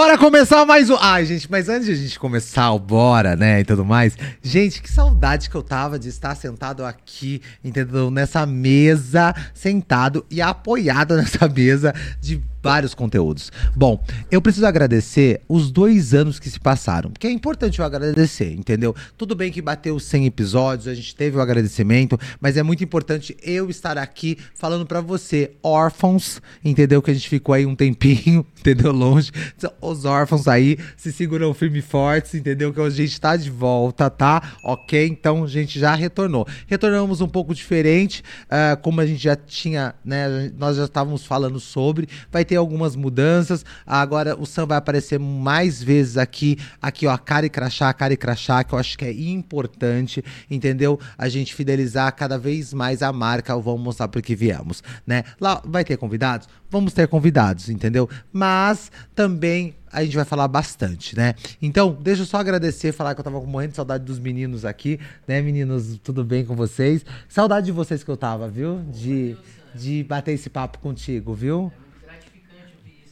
Bora começar mais um. Ai, gente, mas antes de a gente começar o bora, né, e tudo mais, gente, que saudade que eu tava de estar sentado aqui, entendeu? Nessa mesa, sentado e apoiado nessa mesa de vários conteúdos. Bom, eu preciso agradecer os dois anos que se passaram, porque é importante eu agradecer, entendeu? Tudo bem que bateu 100 episódios, a gente teve o agradecimento, mas é muito importante eu estar aqui falando para você, órfãos, entendeu? Que a gente ficou aí um tempinho, entendeu? Longe. Os órfãos aí se seguram firme e fortes, entendeu? Que a gente tá de volta, tá? Ok? Então a gente já retornou. Retornamos um pouco diferente, uh, como a gente já tinha, né? Nós já estávamos falando sobre. Vai ter algumas mudanças. Agora o Sam vai aparecer mais vezes aqui, aqui ó, cara e crachá, cara e crachá, que eu acho que é importante, entendeu? A gente fidelizar cada vez mais a marca, vamos mostrar por que viemos, né? Lá vai ter convidados? Vamos ter convidados, entendeu? Mas também a gente vai falar bastante, né? Então, deixa eu só agradecer, falar que eu tava morrendo de saudade dos meninos aqui, né, meninos? Tudo bem com vocês? Saudade de vocês que eu tava, viu? De, de bater esse papo contigo, viu?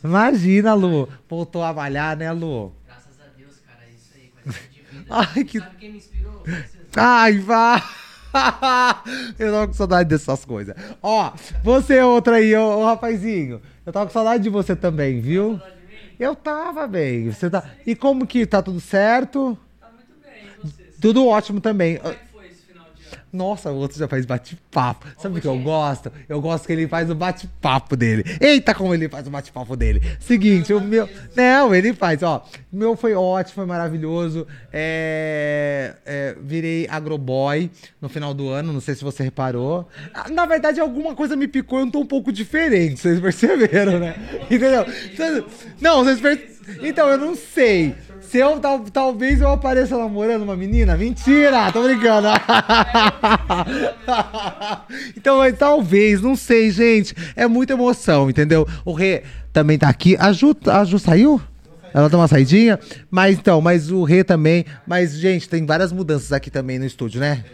Imagina, Lu. Voltou a malhar, né, Lu? Graças a Deus, cara. É isso aí. Qualidade de vida. Ai, que... Sabe quem me inspirou? Ai, vá! eu tava com saudade dessas coisas. Ó, você é outra aí, ô, ô, rapazinho. Eu tava com saudade de você também, viu? Eu tava bem. Você tá... E como que tá tudo certo? Tá muito bem. Tudo ótimo também. Como é nossa, o outro já faz bate-papo. Sabe o que eu gosto? Eu gosto que ele faz o bate-papo dele. Eita, como ele faz o bate-papo dele. Seguinte, o meu. Não, ele faz, ó. O meu foi ótimo, foi maravilhoso. É... É... Virei agroboy no final do ano, não sei se você reparou. Na verdade, alguma coisa me picou, eu tô um pouco diferente, vocês perceberam, né? Entendeu? Não, vocês perceberam. Então, eu não sei. Se eu tal, talvez eu apareça namorando uma menina, mentira, tô brincando. então, talvez, não sei, gente. É muita emoção, entendeu? O Rê também tá aqui. A Ju, a Ju saiu? Ela deu uma saidinha? Mas então, mas o Rê também. Mas, gente, tem várias mudanças aqui também no estúdio, né?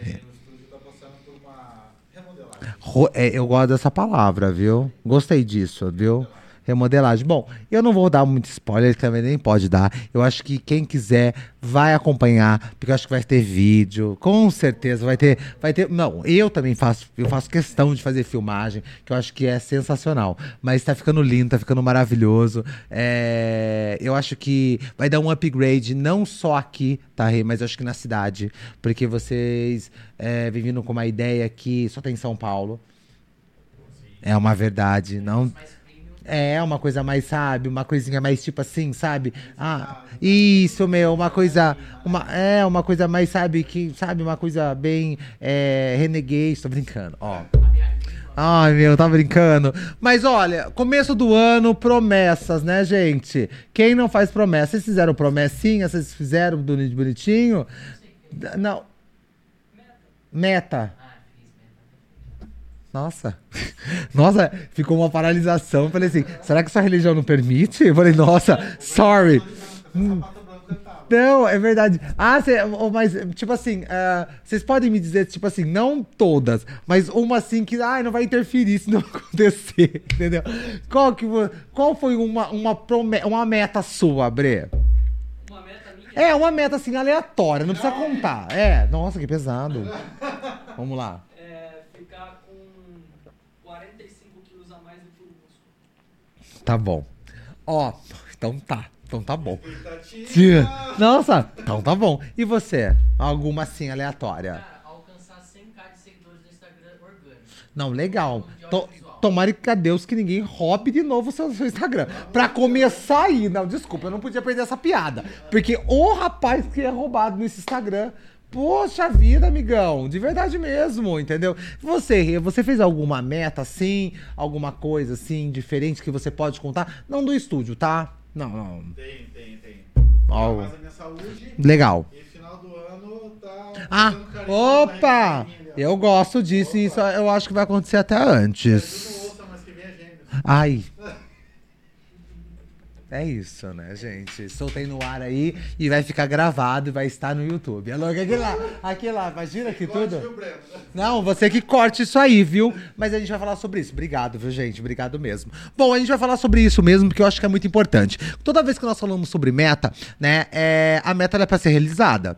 É, eu gosto dessa palavra, viu? Gostei disso, viu? Remodelagem. Bom, eu não vou dar muito spoiler, também nem pode dar. Eu acho que quem quiser vai acompanhar, porque eu acho que vai ter vídeo, com certeza vai ter, vai ter. Não, eu também faço, eu faço questão de fazer filmagem, que eu acho que é sensacional. Mas tá ficando lindo, tá ficando maravilhoso. É, eu acho que vai dar um upgrade não só aqui, tá, mas eu acho que na cidade, porque vocês é, vindo com uma ideia que só tem em São Paulo. É uma verdade, não. É, uma coisa mais, sabe? Uma coisinha mais tipo assim, sabe? Ah, isso, meu, uma coisa. Uma, é, uma coisa mais, sabe? Que, sabe? Uma coisa bem. É, renegade, tô brincando, ó. Ai, meu, tá brincando. Mas olha, começo do ano, promessas, né, gente? Quem não faz promessa? Vocês fizeram promessinha? Vocês fizeram bonitinho? Não. Meta. Nossa. Nossa, ficou uma paralisação. falei assim, será que sua religião não permite? Eu falei, nossa, sorry. Não, é verdade. Ah, cê, mas, tipo assim, uh, vocês podem me dizer, tipo assim, não todas, mas uma assim que ah, não vai interferir se não acontecer, entendeu? Qual, que, qual foi uma, uma, uma meta sua, Bre? Uma meta minha? É, uma meta assim, aleatória, não precisa contar. É, nossa, que pesado. Vamos lá. Tá bom. Ó, então tá. Então tá bom. Nossa, então tá bom. E você? Alguma assim aleatória? Cara, alcançar 100k de seguidores no Instagram orgânico. Não, legal. To Tomara que a Deus que ninguém roube de novo o seu, seu Instagram. Pra começar aí. Não, desculpa, eu não podia perder essa piada. Porque o rapaz que é roubado nesse Instagram Poxa vida, amigão, de verdade mesmo, entendeu? Você, você fez alguma meta assim, alguma coisa assim diferente que você pode contar? Não do estúdio, tá? Não, não. Tem, tem, tem. A minha saúde. Legal. E final do ano tá. Ah, opa! Eu gosto disso opa. e isso eu acho que vai acontecer até antes. É ouça, mas que vem Ai. É isso, né, gente? Soltei no ar aí e vai ficar gravado e vai estar no YouTube. É louco, aqui lá, aqui lá, imagina aqui tudo. Não, você que corte isso aí, viu? Mas a gente vai falar sobre isso. Obrigado, viu, gente? Obrigado mesmo. Bom, a gente vai falar sobre isso mesmo, porque eu acho que é muito importante. Toda vez que nós falamos sobre meta, né, é, a meta é pra ser realizada.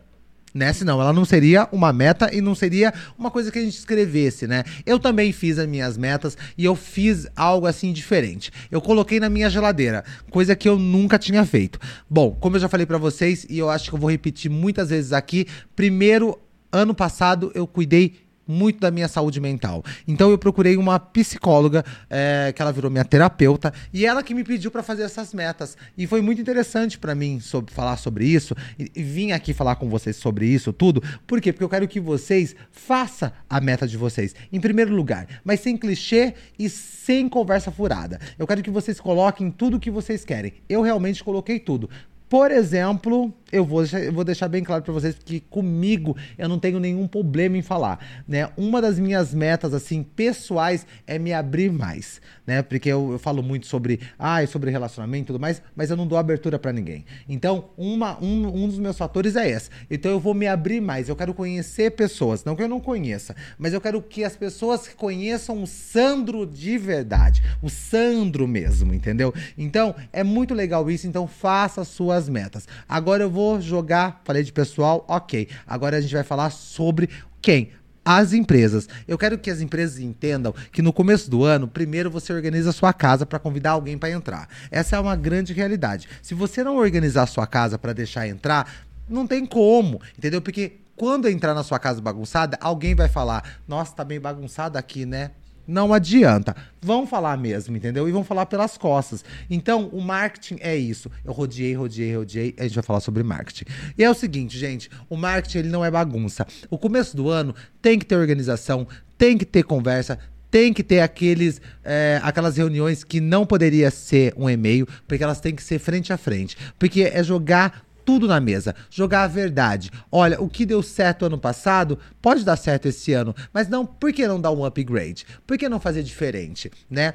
Né? Senão ela não seria uma meta e não seria uma coisa que a gente escrevesse, né? Eu também fiz as minhas metas e eu fiz algo assim diferente. Eu coloquei na minha geladeira, coisa que eu nunca tinha feito. Bom, como eu já falei pra vocês e eu acho que eu vou repetir muitas vezes aqui, primeiro ano passado eu cuidei muito da minha saúde mental. Então eu procurei uma psicóloga, é, que ela virou minha terapeuta, e ela que me pediu para fazer essas metas. E foi muito interessante para mim sobre, falar sobre isso, e, e vim aqui falar com vocês sobre isso tudo. Por quê? Porque eu quero que vocês façam a meta de vocês, em primeiro lugar, mas sem clichê e sem conversa furada. Eu quero que vocês coloquem tudo o que vocês querem. Eu realmente coloquei tudo. Por exemplo, eu vou eu vou deixar bem claro para vocês que comigo eu não tenho nenhum problema em falar, né? Uma das minhas metas assim pessoais é me abrir mais, né? Porque eu, eu falo muito sobre, ah, sobre relacionamento e tudo mais, mas eu não dou abertura para ninguém. Então, uma, um, um dos meus fatores é esse. Então eu vou me abrir mais, eu quero conhecer pessoas, não que eu não conheça, mas eu quero que as pessoas conheçam o Sandro de verdade, o Sandro mesmo, entendeu? Então, é muito legal isso, então faça as metas. Agora eu vou jogar, falei de pessoal, ok. Agora a gente vai falar sobre quem? As empresas. Eu quero que as empresas entendam que no começo do ano, primeiro você organiza a sua casa para convidar alguém para entrar. Essa é uma grande realidade. Se você não organizar a sua casa para deixar entrar, não tem como, entendeu? Porque quando entrar na sua casa bagunçada, alguém vai falar: Nossa, tá bem bagunçado aqui, né? Não adianta. Vão falar mesmo, entendeu? E vão falar pelas costas. Então, o marketing é isso. Eu rodeei, rodeei, rodeei. A gente vai falar sobre marketing. E é o seguinte, gente: o marketing ele não é bagunça. O começo do ano tem que ter organização, tem que ter conversa, tem que ter aqueles, é, aquelas reuniões que não poderia ser um e-mail, porque elas têm que ser frente a frente. Porque é jogar tudo na mesa, jogar a verdade. Olha, o que deu certo ano passado pode dar certo esse ano, mas não, por que não dar um upgrade? Por que não fazer diferente, né?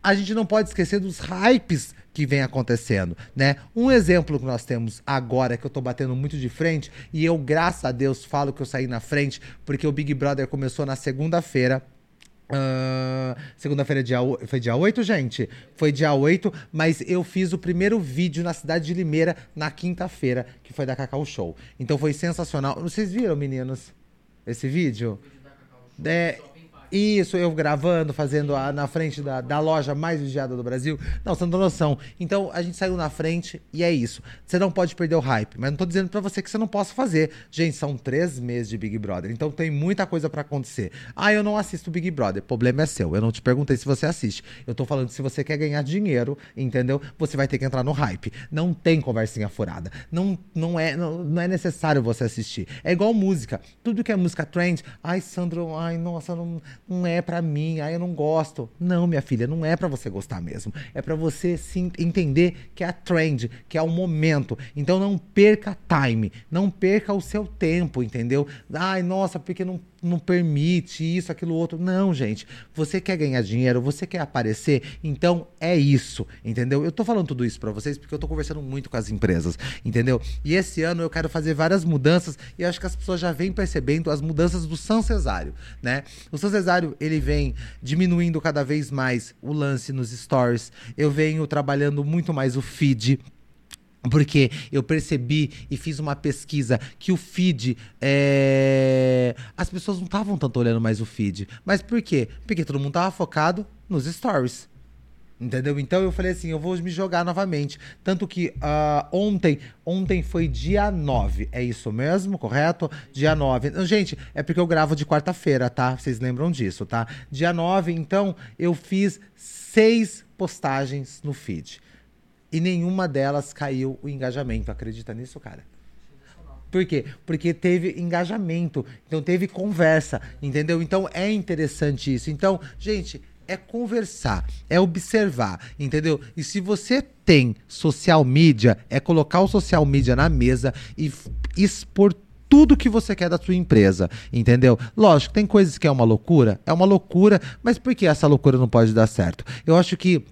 A gente não pode esquecer dos hypes que vem acontecendo, né? Um exemplo que nós temos agora que eu tô batendo muito de frente e eu, graças a Deus, falo que eu saí na frente porque o Big Brother começou na segunda-feira. Uh, Segunda-feira dia, o- foi dia 8, gente? Foi dia 8, mas eu fiz o primeiro vídeo na cidade de Limeira na quinta-feira, que foi da Cacau Show. Então foi sensacional. Vocês viram, meninos, esse vídeo? É, isso, eu gravando, fazendo a- na frente da, da loja mais vigiada do Brasil. Não, você não tem noção. Então, a gente saiu na frente e é isso. Você não pode perder o hype. Mas não tô dizendo pra você que você não possa fazer. Gente, são três meses de Big Brother. Então tem muita coisa pra acontecer. Ah, eu não assisto Big Brother. Problema é seu. Eu não te perguntei se você assiste. Eu tô falando que se você quer ganhar dinheiro, entendeu? Você vai ter que entrar no hype. Não tem conversinha furada. Não, não, é, não, não é necessário você assistir. É igual música. Tudo que é música trend. Ai, Sandro, ai, nossa, não, não é pra mim. Ai, eu não gosto. Não, minha filha, não é pra você gostar mesmo. É pra você sim entender que é a trend, que é o momento. Então não perca time. Não perca o seu tempo, entendeu? Ai, nossa, porque não não permite isso, aquilo outro. Não, gente. Você quer ganhar dinheiro, você quer aparecer, então é isso, entendeu? Eu tô falando tudo isso pra vocês porque eu tô conversando muito com as empresas, entendeu? E esse ano eu quero fazer várias mudanças e acho que as pessoas já vêm percebendo as mudanças do São Cesário, né? O São Cesário, ele vem diminuindo cada vez mais o lance nos stories. Eu venho trabalhando muito mais o feed. Porque eu percebi e fiz uma pesquisa que o feed. é, As pessoas não estavam tanto olhando mais o feed. Mas por quê? Porque todo mundo tava focado nos stories. Entendeu? Então eu falei assim, eu vou me jogar novamente. Tanto que ah, ontem, ontem foi dia 9, é isso mesmo, correto? Dia 9. Não, Gente, é porque eu gravo de quarta-feira, tá? Vocês lembram disso, tá? Dia 9, então, eu fiz seis postagens no feed. E nenhuma delas caiu o engajamento. Acredita nisso, cara? Por quê? Porque teve engajamento, então teve conversa, entendeu? Então é interessante isso. Então, gente, é conversar, é observar, entendeu? E se você tem social media, é colocar o social media na mesa e expor tudo que você quer da sua empresa, entendeu? Lógico, tem coisas que é uma loucura, é uma loucura, mas por que essa loucura não pode dar certo? Eu acho que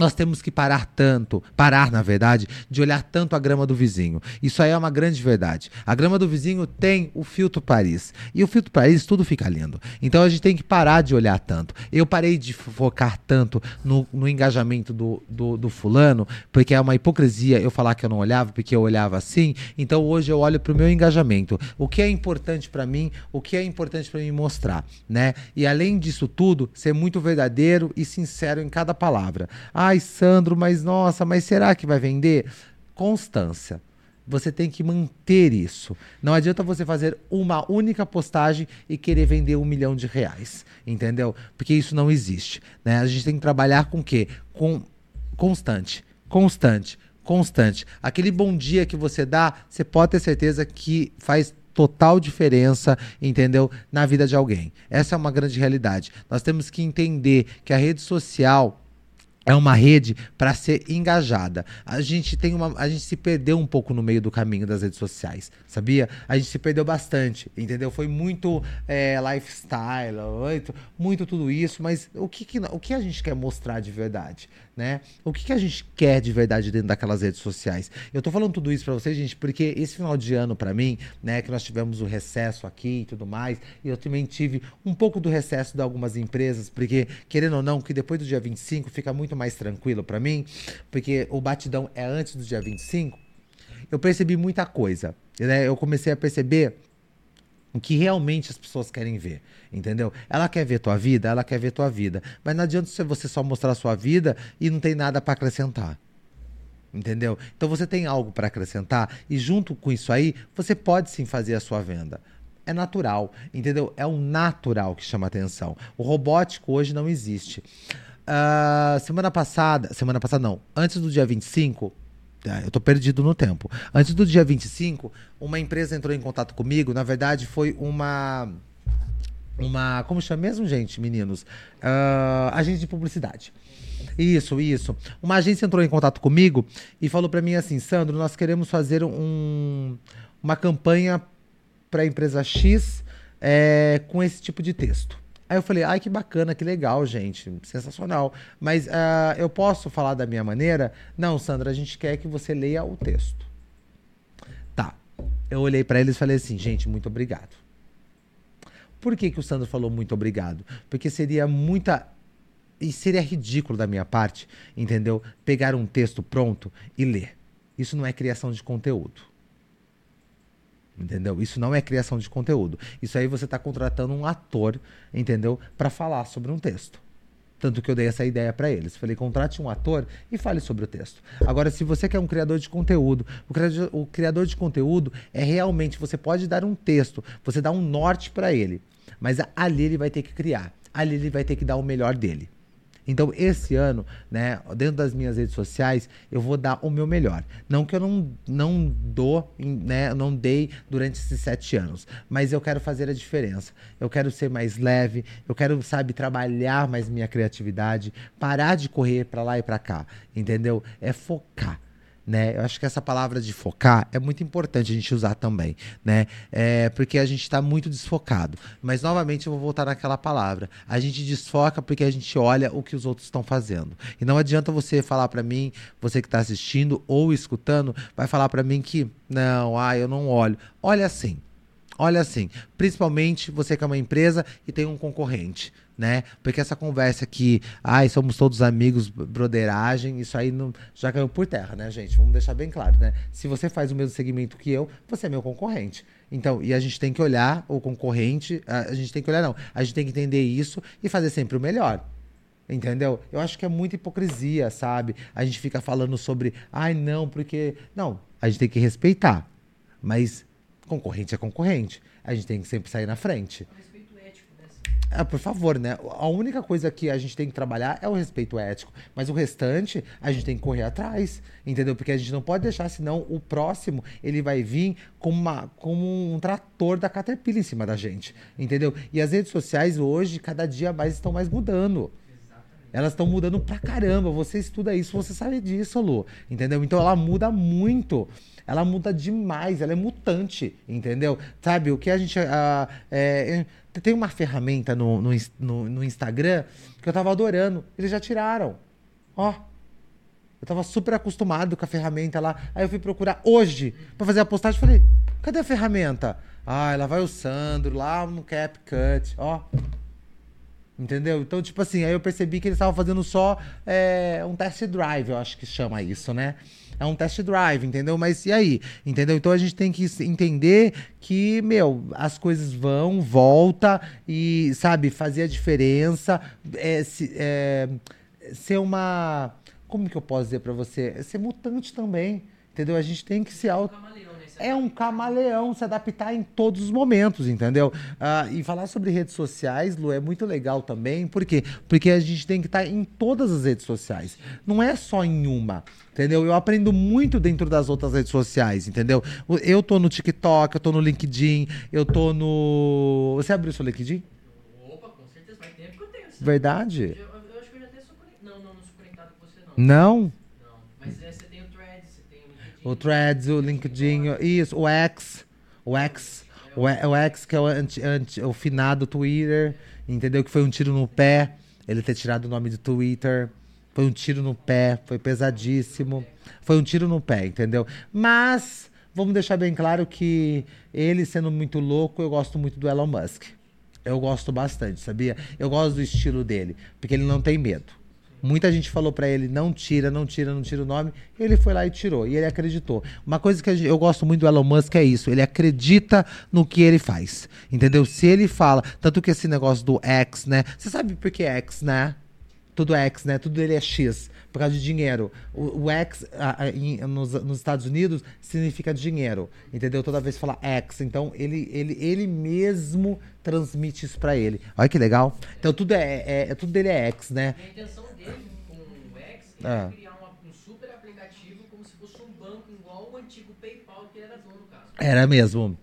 Nós temos que parar tanto, parar na verdade, de olhar tanto a grama do vizinho. Isso aí é uma grande verdade. A grama do vizinho tem o filtro Paris. E o filtro Paris tudo fica lindo. Então a gente tem que parar de olhar tanto. Eu parei de focar tanto no, no engajamento do, do, do, fulano, porque é uma hipocrisia eu falar que eu não olhava, porque eu olhava assim. Então hoje eu olho para o meu engajamento. O que é importante para mim, o que é importante para mim mostrar, né? E além disso tudo, ser muito verdadeiro e sincero em cada palavra. Ai, Sandro, mas nossa, mas será que vai vender? Constância. Você tem que manter isso. Não adianta você fazer uma única postagem e querer vender um milhão de reais, entendeu? Porque isso não existe. Né? A gente tem que trabalhar com o quê? Com constante, constante, constante. Aquele bom dia que você dá, você pode ter certeza que faz total diferença, entendeu? Na vida de alguém. Essa é uma grande realidade. Nós temos que entender que a rede social é uma rede para ser engajada. A gente tem uma, a gente se perdeu um pouco no meio do caminho das redes sociais, sabia? A gente se perdeu bastante, entendeu? Foi muito é, lifestyle, muito tudo isso, mas o que, que, o que a gente quer mostrar de verdade, né? O que, que a gente quer de verdade dentro daquelas redes sociais? Eu tô falando tudo isso para vocês, gente, porque esse final de ano para mim, né, que nós tivemos o recesso aqui e tudo mais, e eu também tive um pouco do recesso de algumas empresas, porque querendo ou não, que depois do dia 25 fica muito mais tranquilo para mim, porque o batidão é antes do dia 25, eu percebi muita coisa. Né? Eu comecei a perceber o que realmente as pessoas querem ver, entendeu? Ela quer ver tua vida, ela quer ver tua vida, mas não adianta você só mostrar a sua vida e não tem nada para acrescentar. Entendeu? Então você tem algo para acrescentar e junto com isso aí, você pode sim fazer a sua venda. É natural, entendeu? É o natural que chama atenção. O robótico hoje não existe. Uh, semana passada, semana passada não, antes do dia 25, é, eu tô perdido no tempo. Antes do dia 25, uma empresa entrou em contato comigo. Na verdade, foi uma. Uma. Como chama mesmo, gente, meninos? Uh, agência de publicidade. Isso, isso. Uma agência entrou em contato comigo e falou para mim assim: Sandro, nós queremos fazer um, uma campanha para a empresa X é, com esse tipo de texto. Aí eu falei, ai que bacana, que legal, gente, sensacional. Mas uh, eu posso falar da minha maneira? Não, Sandra, a gente quer que você leia o texto. Tá. Eu olhei para eles e falei assim, gente, muito obrigado. Por que, que o Sandro falou muito obrigado? Porque seria muita. E seria ridículo da minha parte, entendeu? Pegar um texto pronto e ler. Isso não é criação de conteúdo. Entendeu? Isso não é criação de conteúdo. Isso aí você está contratando um ator, entendeu? Para falar sobre um texto. Tanto que eu dei essa ideia para eles. Falei, contrate um ator e fale sobre o texto. Agora, se você quer um criador de conteúdo, o criador, o criador de conteúdo é realmente, você pode dar um texto, você dá um norte para ele. Mas ali ele vai ter que criar. Ali ele vai ter que dar o melhor dele. Então, esse ano, né, dentro das minhas redes sociais, eu vou dar o meu melhor. Não que eu não, não dou, né, não dei durante esses sete anos, mas eu quero fazer a diferença. Eu quero ser mais leve, eu quero, sabe, trabalhar mais minha criatividade, parar de correr para lá e para cá, entendeu? É focar né? Eu acho que essa palavra de focar é muito importante a gente usar também, né? É, porque a gente está muito desfocado. Mas novamente eu vou voltar naquela palavra. A gente desfoca porque a gente olha o que os outros estão fazendo. E não adianta você falar para mim, você que está assistindo ou escutando, vai falar para mim que não, ah, eu não olho. Olha assim. Olha assim, principalmente você que é uma empresa e tem um concorrente né? Porque essa conversa que, ai, somos todos amigos, broderagem, isso aí não, já caiu por terra, né, gente? Vamos deixar bem claro, né? Se você faz o mesmo segmento que eu, você é meu concorrente. Então, e a gente tem que olhar o concorrente, a, gente tem que olhar, não, a gente tem que entender isso e fazer sempre o melhor. Entendeu? Eu acho que é muita hipocrisia, sabe? A gente fica falando sobre, ai, não, porque. Não, a gente tem que respeitar. Mas concorrente é concorrente. A gente tem que sempre sair na frente. Ah, por favor, né? A única coisa que a gente tem que trabalhar é o respeito ético. Mas o restante, a gente tem que correr atrás, entendeu? Porque a gente não pode deixar, senão o próximo, ele vai vir como, uma, como um trator da Caterpillar em cima da gente, entendeu? E as redes sociais hoje, cada dia mais, estão mais mudando. Elas estão mudando pra caramba. Você estuda isso, você sabe disso, Lu. Entendeu? Então ela muda muito. Ela muda demais, ela é mutante, entendeu? Sabe, o que a gente. Uh, é, tem uma ferramenta no, no, no, no, Instagram que eu tava adorando. Eles já tiraram. Ó, Eu tava super acostumado com a ferramenta lá. Aí eu fui procurar hoje pra fazer a postagem. Falei, cadê a ferramenta? Ah, lá vai o Sandro, lá no CapCut, ó. Entendeu? Então, tipo assim, aí eu percebi que eles estavam fazendo só é, um test drive, eu acho que chama isso, né? É um test drive, entendeu? Mas e aí? Entendeu? Então a gente tem que entender que, meu, as coisas vão, volta e, sabe, fazer a diferença, é, se- é, ser uma. Como que eu posso dizer pra você? É ser mutante também. Entendeu? A gente tem que se auto. Camaleão, É um camaleão se adaptar em todos os momentos, entendeu? Ah, e falar sobre redes sociais, Lu, é muito legal também. Por quê? Porque a gente tem que estar em todas as redes sociais. Não é só em uma, entendeu? Eu aprendo muito dentro das outras redes sociais, entendeu? Eu tô no TikTok, eu tô no LinkedIn, eu tô no. Você abriu seu LinkedIn? Opa, com certeza. Faz tempo que eu tenho. Verdade? Eu, eu acho que eu já até sou. Não, não, não sou conectado com você, não. Não? Não. Mas é, você tem o Threads, você tem o Threads, o LinkedIn, isso, o X, o X, o, o X que é o, anti, anti- o finado Twitter, entendeu? Que foi um tiro no pé, ele ter tirado o nome do Twitter, foi um tiro no pé, foi pesadíssimo, foi um tiro no pé, entendeu? Mas, vamos deixar bem claro que ele sendo muito louco, eu gosto muito do Elon Musk. Eu gosto bastante, sabia? Eu gosto do estilo dele, porque ele não tem medo. Muita gente falou pra ele, não tira, não tira, não tira o nome. Ele foi lá e tirou, e ele acreditou. Uma coisa que eu gosto muito do Elon Musk é isso, ele acredita no que ele faz, entendeu? Se ele fala, tanto que esse negócio do X, né? Você sabe por que X, né? Tudo é X, né? Tudo dele é X, por causa de dinheiro. O, o X a- a- em- nos, nos Estados Unidos significa dinheiro, entendeu? Toda vez fala X. Então ele, ele, ele mesmo transmite isso pra ele. Olha que legal. Então tudo é, é- é- tudo dele é X, né? A intenção dele com o X é Ah. criar uma- um super aplicativo como se fosse um banco, igual o antigo PayPal que ele era dono, no caso. Era mesmo.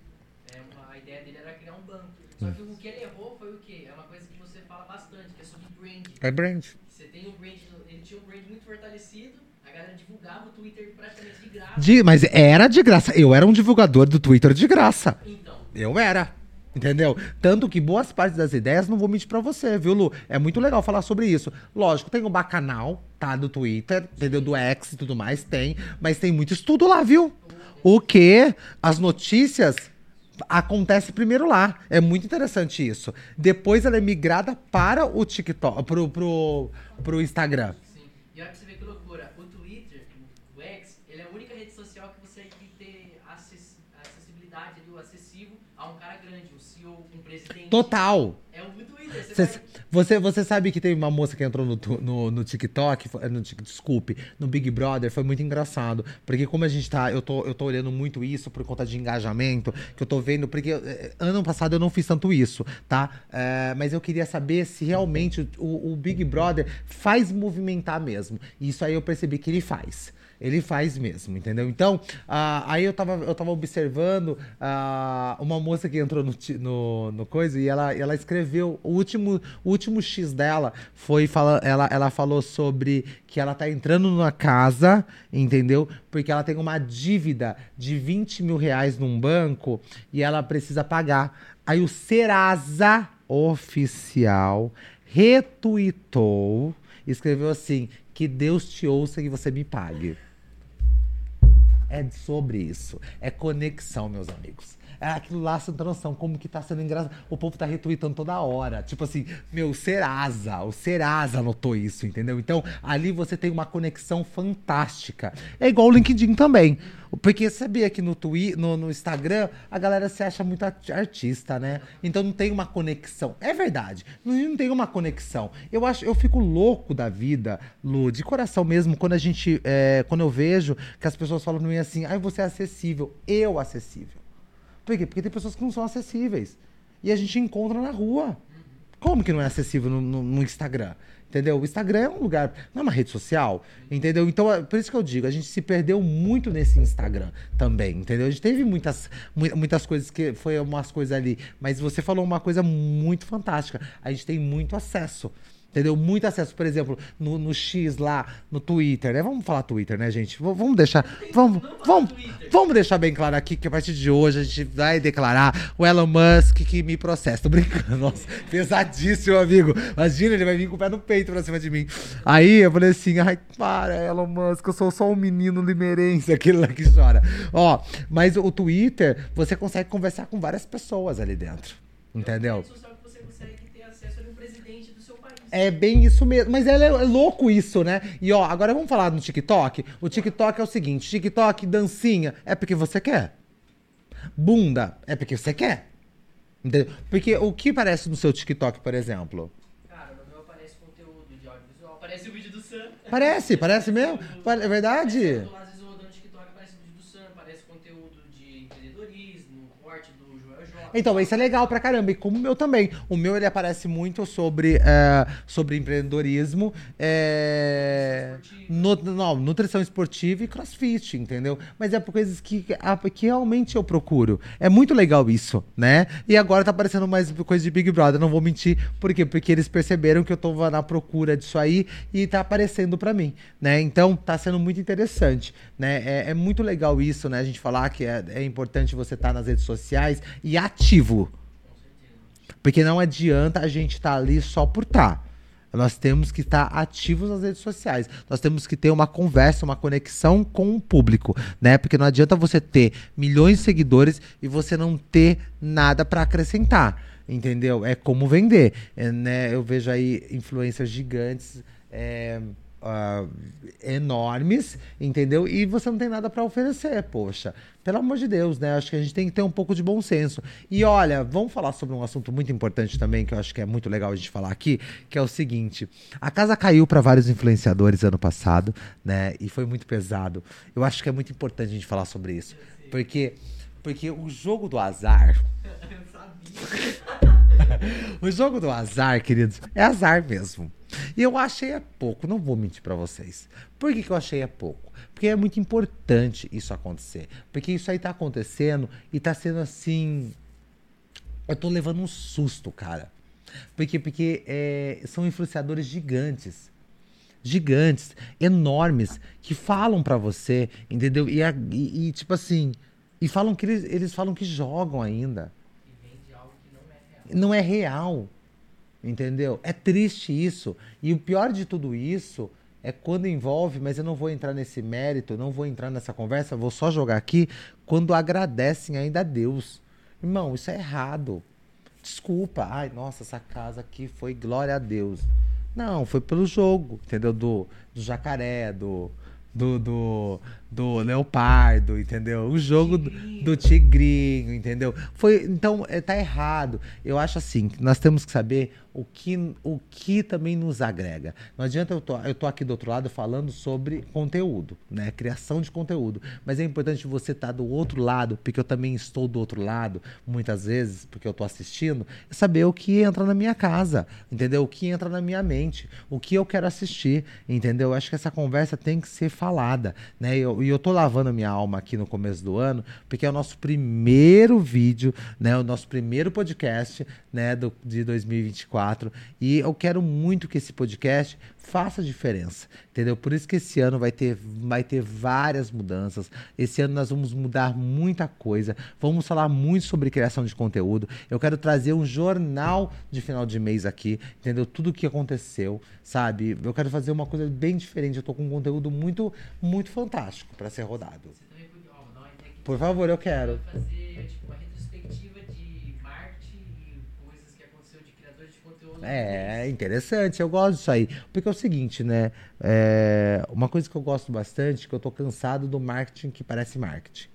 É, uma- a ideia dele era criar um banco. Só que o que ele errou foi o quê? É uma coisa que você fala bastante, que é sobre brand. É brand. Você tem um brand, ele tinha um brand muito fortalecido, a galera divulgava o Twitter praticamente de graça. De- mas era de graça. Eu era um divulgador do Twitter de graça. Então, Eu era. Entendeu? Tanto que boas partes das ideias, não vou mentir pra você, viu, Lu? É muito legal falar sobre isso. Lógico, tem o bacanal, tá? Do Twitter, entendeu? Do X e tudo mais, tem. Mas tem muito estudo lá, viu? O que? As notícias acontece primeiro lá. É muito interessante isso. Depois ela é migrada para o TikTok, pro, pro, pro Instagram. sim. E olha pra você ver que loucura. O Twitter, o X, ele é a única rede social que você tem que ter acess- acessibilidade ali, o acessível a um cara grande, um CEO, um presidente. Total. É Twitter. Você vai- Você, você sabe que teve uma moça que entrou no, no, no TikTok, foi- no, desculpe, no Big Brother, foi muito engraçado. Porque como a gente tá, eu tô, eu tô olhando muito isso por conta de engajamento, que eu tô vendo, porque eh, ano passado eu não fiz tanto isso, tá? Eh, mas eu queria saber se realmente o, o Big Brother faz movimentar mesmo. E isso aí eu percebi que ele faz. Ele faz mesmo, entendeu? Então, ah, aí eu tava, eu tava observando ah, uma moça que entrou no, no, no coisa e ela, ela escreveu. O último, o último X dela foi. Fala, ela, ela falou sobre que ela tá entrando numa casa, entendeu? Porque ela tem uma dívida de 20 mil reais num banco e ela precisa pagar. Aí o Serasa oficial retuitou, escreveu assim: que Deus te ouça e que você me pague. É sobre isso. É conexão, meus amigos. É aquilo lá, você não tem noção, como que tá sendo engraçado. O povo tá retweetando toda hora. Tipo assim, meu, Serasa, o Serasa anotou isso, entendeu? Então, ali você tem uma conexão fantástica. É igual o LinkedIn também. Porque sabia que no, Twi no, no Instagram a galera se acha muito art- artista, né? Então não tem uma conexão. É verdade. Não, não tem uma conexão. Eu acho, eu fico louco da vida, Lu, de coração mesmo, quando a gente. é, quando eu vejo que as pessoas falam pra mim assim, ai, você é acessível. Eu acessível. Por quê? Porque tem pessoas que não são acessíveis. E a gente encontra na rua. Como que não é acessível no, no- no Instagram? Entendeu? O Instagram é um lugar, não é uma rede social, entendeu? Então, é por isso que eu digo, a gente se perdeu muito nesse Instagram também, entendeu? A gente teve muitas, mui- muitas coisas que foi umas coisas ali, mas você falou uma coisa muito fantástica. A gente tem muito acesso. Entendeu? Muito acesso, por exemplo, no, no X lá, no Twitter, né? Vamos falar Twitter, né, gente? V- vamos deixar. Vamos, vamos, vamos deixar bem claro aqui que a partir de hoje a gente vai declarar o Elon Musk que me processa. Tô brincando. Nossa, pesadíssimo, amigo. Imagina, ele vai vir com o pé no peito pra cima de mim. Aí eu falei assim: ai, para, Elon Musk, eu sou só um menino limeirense, aquele lá que chora. Ó, mas o Twitter, você consegue conversar com várias pessoas ali dentro. Entendeu? É É bem isso mesmo. Mas é, é louco isso, né? E ó, agora vamos falar no TikTok. O TikTok é o seguinte: TikTok, dancinha, é porque você quer. Bunda, é porque você quer. Entendeu? Porque o que parece no seu TikTok, por exemplo? Cara, no meu aparece conteúdo de audiovisual, aparece o vídeo do Sam. Parece, parece mesmo. É verdade? Eu tô lá, às vezes eu rodando no TikTok, aparece o vídeo do Sam, aparece conteúdo de empreendedorismo, corte do Joel J. Então, isso é legal pra caramba. E como o meu também. O meu, ele aparece muito sobre, é, sobre empreendedorismo, é, não, nutrição esportiva e crossfit, entendeu? Mas é por coisas que, que realmente eu procuro. É muito legal isso, né? E agora tá aparecendo mais coisa de Big Brother, não vou mentir. Por quê? Porque eles perceberam que eu tô na procura disso aí e tá aparecendo pra mim, né? Então, tá sendo muito interessante, né? É, é muito legal isso, né? A gente falar que é, é importante você estar nas redes sociais e ativo. Porque não adianta a gente estar ali só por estar. Nós temos que estar ativos nas redes sociais. Nós temos que ter uma conversa, uma conexão com o público, né? Porque não adianta você ter milhões de seguidores e você não ter nada para acrescentar, entendeu? É como vender, né? Eu vejo aí influências gigantes, é, ah, enormes, entendeu? E você não tem nada para oferecer, poxa. Pelo amor de Deus, né? Acho que a gente tem que ter um pouco de bom senso. E olha, vamos falar sobre um assunto muito importante também, que eu acho que é muito legal a gente falar aqui, que é o seguinte: a casa caiu para vários influenciadores ano passado, né? E foi muito pesado. Eu acho que é muito importante a gente falar sobre isso, porque porque o jogo do azar Eu sabia. o jogo do azar, queridos, é azar mesmo. E eu achei é pouco, não vou mentir pra vocês. Por que, que eu achei é pouco? Porque é muito importante isso acontecer. Porque isso aí tá acontecendo e tá sendo assim. Eu tô levando um susto, cara. Porque, porque é, são influenciadores gigantes. Gigantes, enormes, que falam pra você, entendeu? E, e- e, tipo assim. E falam que eles, eles falam que jogam ainda E vende algo que não é real. não é real. Entendeu? É triste isso. E o pior de tudo isso é quando envolve, mas eu não vou entrar nesse mérito, não vou entrar nessa conversa, vou só jogar aqui, quando agradecem ainda a Deus. Irmão, isso é errado. Desculpa. Ai, nossa, essa casa aqui foi glória a Deus. Não, foi pelo jogo, entendeu? Do, do jacaré, do, do, do, do leopardo, entendeu? O jogo do, do tigrinho, entendeu? Foi, então, é, tá errado. Eu acho assim, nós temos que saber o que, o que também nos agrega. Não adianta eu tô, eu tô aqui do outro lado falando sobre conteúdo, né? Criação de conteúdo. Mas é importante você estar do outro lado, porque eu também estou do outro lado, muitas vezes, porque eu tô assistindo, é saber o que entra na minha casa, entendeu? O que entra na minha mente, o que eu quero assistir, entendeu? Eu acho que essa conversa tem que ser falada, né? E e eu tô lavando minha alma aqui no começo do ano, porque é o nosso primeiro vídeo, né? O nosso primeiro podcast, né? Do, de 2024. E eu quero muito que esse podcast faça diferença, entendeu? Por isso que esse ano vai ter, vai ter várias mudanças. Esse ano nós vamos mudar muita coisa. Vamos falar muito sobre criação de conteúdo. Eu quero trazer um jornal de final de mês aqui, entendeu? Tudo o que aconteceu, sabe? Eu quero fazer uma coisa bem diferente. Eu tô com um conteúdo muito, muito fantástico para ser rodado. Por favor, eu quero. Fazer, tipo, uma retrospectiva de marketing e coisas que aconteceu de criadores de conteúdo. É, interessante, eu gosto disso aí. Porque é o seguinte, né? É, uma coisa que eu gosto bastante, que eu tô cansado do marketing que parece marketing.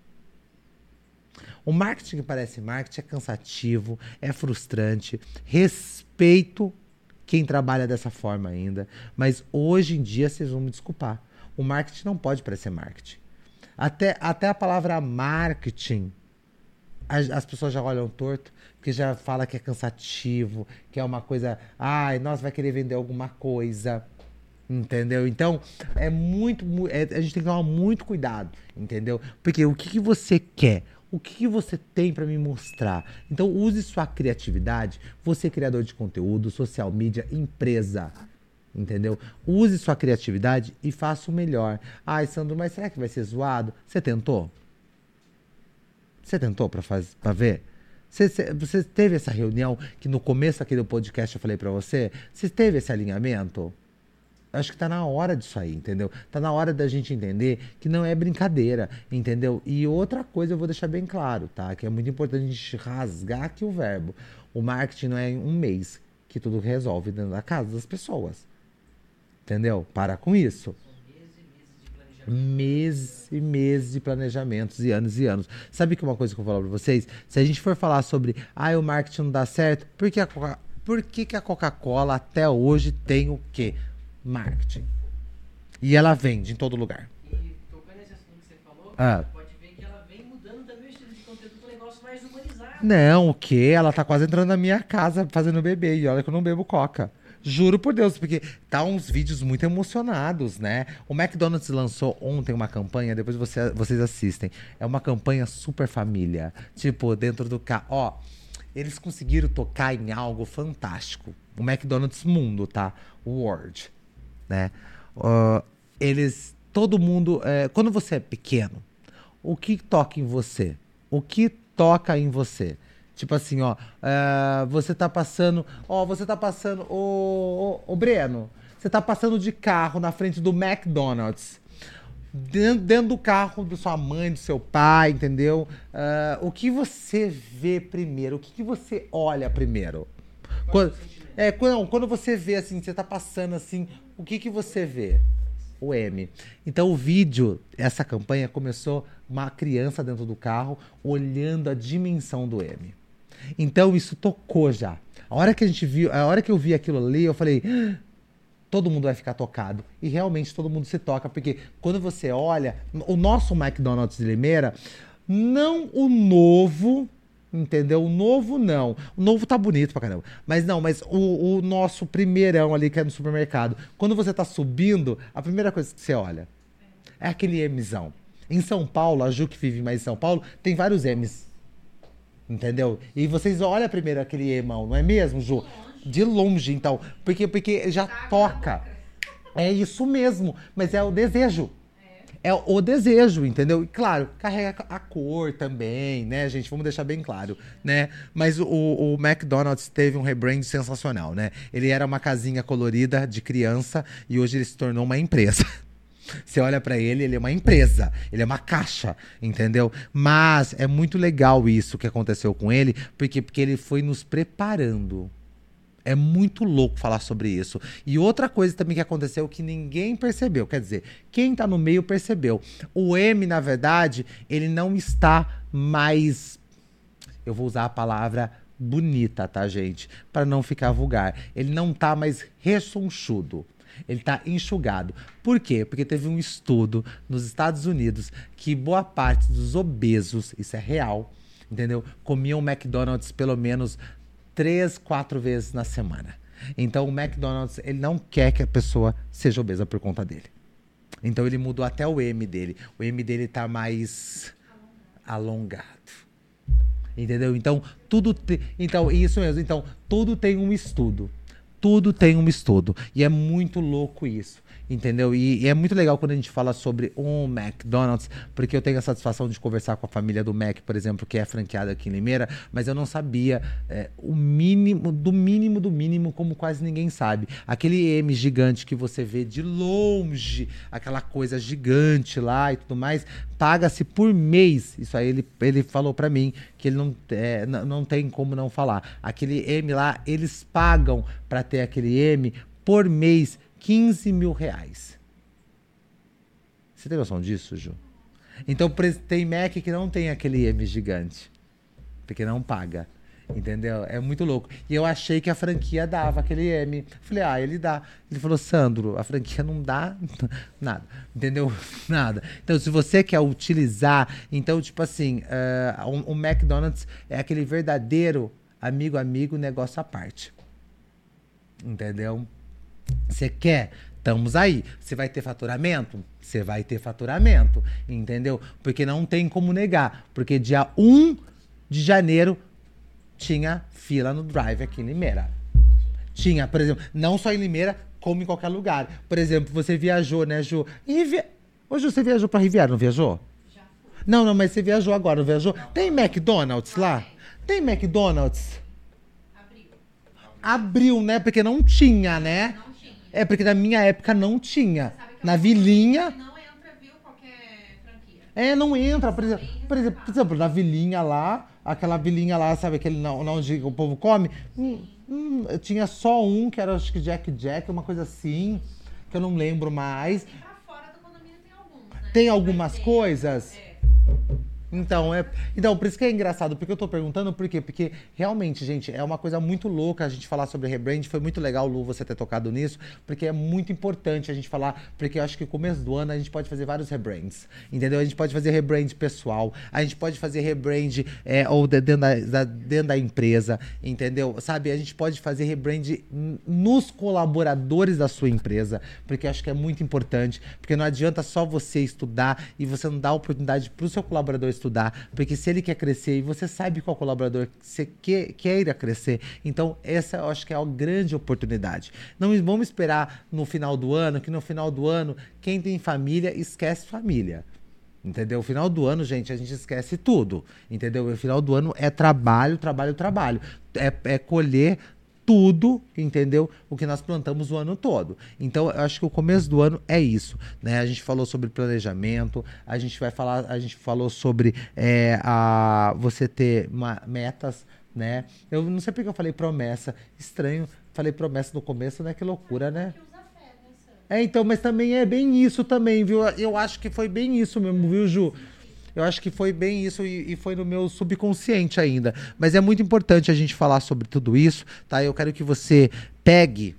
O marketing que parece marketing é cansativo, é frustrante. Respeito quem trabalha dessa forma ainda. Mas hoje em dia, vocês vão me desculpar. O marketing não pode parecer marketing. Até, até a palavra marketing as, as pessoas já olham torto, porque já fala que é cansativo, que é uma coisa, ai, nós vai querer vender alguma coisa. Entendeu? Então, é muito. mu- é- a gente tem que tomar muito cuidado, entendeu? Porque o que, que você quer? O que, que você tem para me mostrar? Então, use sua criatividade. Você, criador de conteúdo, social media, empresa. Entendeu? Use sua criatividade e faça o melhor. Ai, Sandro, mas será que vai ser zoado? Você tentou? Você tentou pra, faz, pra ver? Você, você- teve essa reunião que no começo do podcast eu falei pra você? Você teve esse alinhamento? Acho que tá na hora disso aí, entendeu? Tá na hora da gente entender que não é brincadeira, entendeu? E outra coisa eu vou deixar bem claro, tá? Que é muito importante a gente rasgar aqui o verbo. O marketing não é em um mês que tudo resolve dentro da casa das pessoas. Entendeu? Para com isso. Meses e meses de planejamentos e anos e anos. Sabe que uma coisa que eu vou falar pra vocês? Se a gente for falar sobre, ah, o marketing não dá certo, por que a Coca- por que, que a Coca-Cola até hoje tem o quê? Marketing. E ela vende em todo lugar. E tocando nesse assunto que você falou, Ah. pode ver que ela vem mudando também o estilo de conteúdo para um negócio mais humanizado. Não, o quê? Ela tá quase entrando na minha casa fazendo bebê. E olha que eu não bebo coca. Juro por Deus, porque tá uns vídeos muito emocionados, né? O McDonald's lançou ontem uma campanha, depois você- vocês assistem. É uma campanha super família. Tipo, dentro do carro. Ó, eles conseguiram tocar em algo fantástico. O McDonald's Mundo, tá? O World, né? Ó, eles. Todo mundo. é, quando você é pequeno, o que toca em você? O que toca em você? Tipo assim, ó, é, você tá passando, ó, você tá passando, ô, ô, ô, Breno, você tá passando de carro na frente do McDonald's. Dentro, dentro do carro da sua mãe, do seu pai, entendeu? Ah, o que você vê primeiro? O que, que você olha primeiro? Quando, é, quando, quando você vê assim, você tá passando assim, o que, que você vê? O M. Então o vídeo, essa campanha começou uma criança dentro do carro olhando a dimensão do M. Então isso tocou já. A hora que a gente viu, a hora que eu vi aquilo ali, eu falei, "Ah, todo mundo vai ficar tocado. E realmente todo mundo se toca, porque quando você olha, o nosso McDonald's de Limeira, não o novo, entendeu? O novo não. O novo tá bonito pra caramba. Mas não, mas o, o nosso primeirão ali que é no supermercado. Quando você tá subindo, a primeira coisa que você olha é aquele Mzão. Em São Paulo, a Ju que vive mais em São Paulo, tem vários M's. Entendeu? E vocês olham primeiro aquele emão, não é mesmo, Ju? De longe, então. Porque, porque já toca. É isso mesmo. Mas é o desejo. É o desejo, entendeu? E claro, carrega a cor também, né, gente? Vamos deixar bem claro, né? Mas o, o McDonald's teve um rebrand sensacional, né? Ele era uma casinha colorida de criança e hoje ele se tornou uma empresa. Você olha pra ele, ele é uma empresa, ele é uma caixa, entendeu? Mas é muito legal isso que aconteceu com ele, porque, porque ele foi nos preparando. É muito louco falar sobre isso. E outra coisa também que aconteceu que ninguém percebeu, quer dizer, quem tá no meio percebeu. O M, na verdade, ele não está mais eu vou usar a palavra bonita, tá, gente? Para não ficar vulgar. Ele não tá mais ressonchudo. Ele tá enxugado. Por quê? Porque teve um estudo nos Estados Unidos que boa parte dos obesos, isso é real, entendeu? Comiam McDonald's pelo menos três, quatro vezes na semana. Então o McDonald's, ele não quer que a pessoa seja obesa por conta dele. Então ele mudou até o M dele. O M dele tá mais alongado. Entendeu? Então, tudo. te- Então, isso mesmo. Então, tudo tem um estudo. Tudo tem um estudo. E é muito louco isso. Entendeu? E, e é muito legal quando a gente fala sobre um McDonald's, porque eu tenho a satisfação de conversar com a família do Mac, por exemplo, que é franqueada aqui em Limeira, mas eu não sabia é, o mínimo, do mínimo do mínimo, como quase ninguém sabe. Aquele M gigante que você vê de longe, aquela coisa gigante lá e tudo mais, paga-se por mês. Isso aí ele, ele falou pra mim que ele não, é, não, não tem como não falar. Aquele M lá, eles pagam pra ter aquele M por mês 15 mil reais. Você tem noção disso, Ju? Então tem Mac que não tem aquele M gigante. Porque não paga. Entendeu? É muito louco. E eu achei que a franquia dava aquele M. Falei, ah, ele dá. Ele falou, Sandro, a franquia não dá nada. Entendeu? Nada. Então, se você quer utilizar, então, tipo assim, eh, o, o McDonald's é aquele verdadeiro amigo, amigo, negócio à parte. Entendeu? Você quer? Estamos aí. Você vai ter faturamento? Você vai ter faturamento. Entendeu? Porque não tem como negar. Porque dia 1 de janeiro tinha fila no drive aqui em Limeira. Tinha, por exemplo, não só em Limeira, como em qualquer lugar. Por exemplo, você viajou, né, Ju? Rivi... Hoje você viajou pra Riviera, não viajou? Já. Não, não, mas você viajou agora, não viajou? Tem McDonald's lá? Tem McDonald's? Abriu. Abriu, né? Porque não tinha, né? Não. É, porque na minha época não tinha. Na é vilinha. Não entra, viu, qualquer franquia. É, não entra. Por exemplo, por exemplo, por exemplo, na vilinha lá, aquela vilinha lá, sabe, aquele onde o povo come, hum, hum, tinha só um, que era acho que Jack Jack, uma coisa assim, que eu não lembro mais. E pra fora do condomínio tem alguns, né? Tem algumas ter- coisas. É. Então, é, então, por isso que é engraçado, porque eu tô perguntando por quê? Porque realmente, gente, é uma coisa muito louca a gente falar sobre rebrand. Foi muito legal, Lu, você ter tocado nisso, porque é muito importante a gente falar, porque eu acho que no começo do ano a gente pode fazer vários rebrands, entendeu? A gente pode fazer rebrand pessoal, a gente pode fazer rebrand é, ou de- dentro, da, dentro da empresa, entendeu? Sabe, a gente pode fazer rebrand nos colaboradores da sua empresa, porque eu acho que é muito importante, porque não adianta só você estudar e você não dá oportunidade para seu colaborador estudar, porque se ele quer crescer e você sabe qual colaborador você quer, queira crescer, então essa eu acho que é a grande oportunidade. Não vamos esperar no final do ano, que no final do ano, quem tem família esquece família. Entendeu? O final do ano, gente, a gente esquece tudo. Entendeu? O final do ano é trabalho, trabalho, trabalho. É, é colher tudo, entendeu? O que nós plantamos o ano todo. Então, eu acho que o começo do ano é isso, né? A gente falou sobre planejamento, a gente vai falar, a gente falou sobre é, a, você ter uma- metas, né? Eu não sei porque eu falei promessa, estranho, falei promessa no começo, né? Que loucura, né? Né? É, então, mas também é bem isso também, viu? Eu acho que foi bem isso mesmo, viu, Ju? Eu acho que foi bem isso e, e foi no meu subconsciente ainda. Mas é muito importante a gente falar sobre tudo isso, tá? Eu quero que você pegue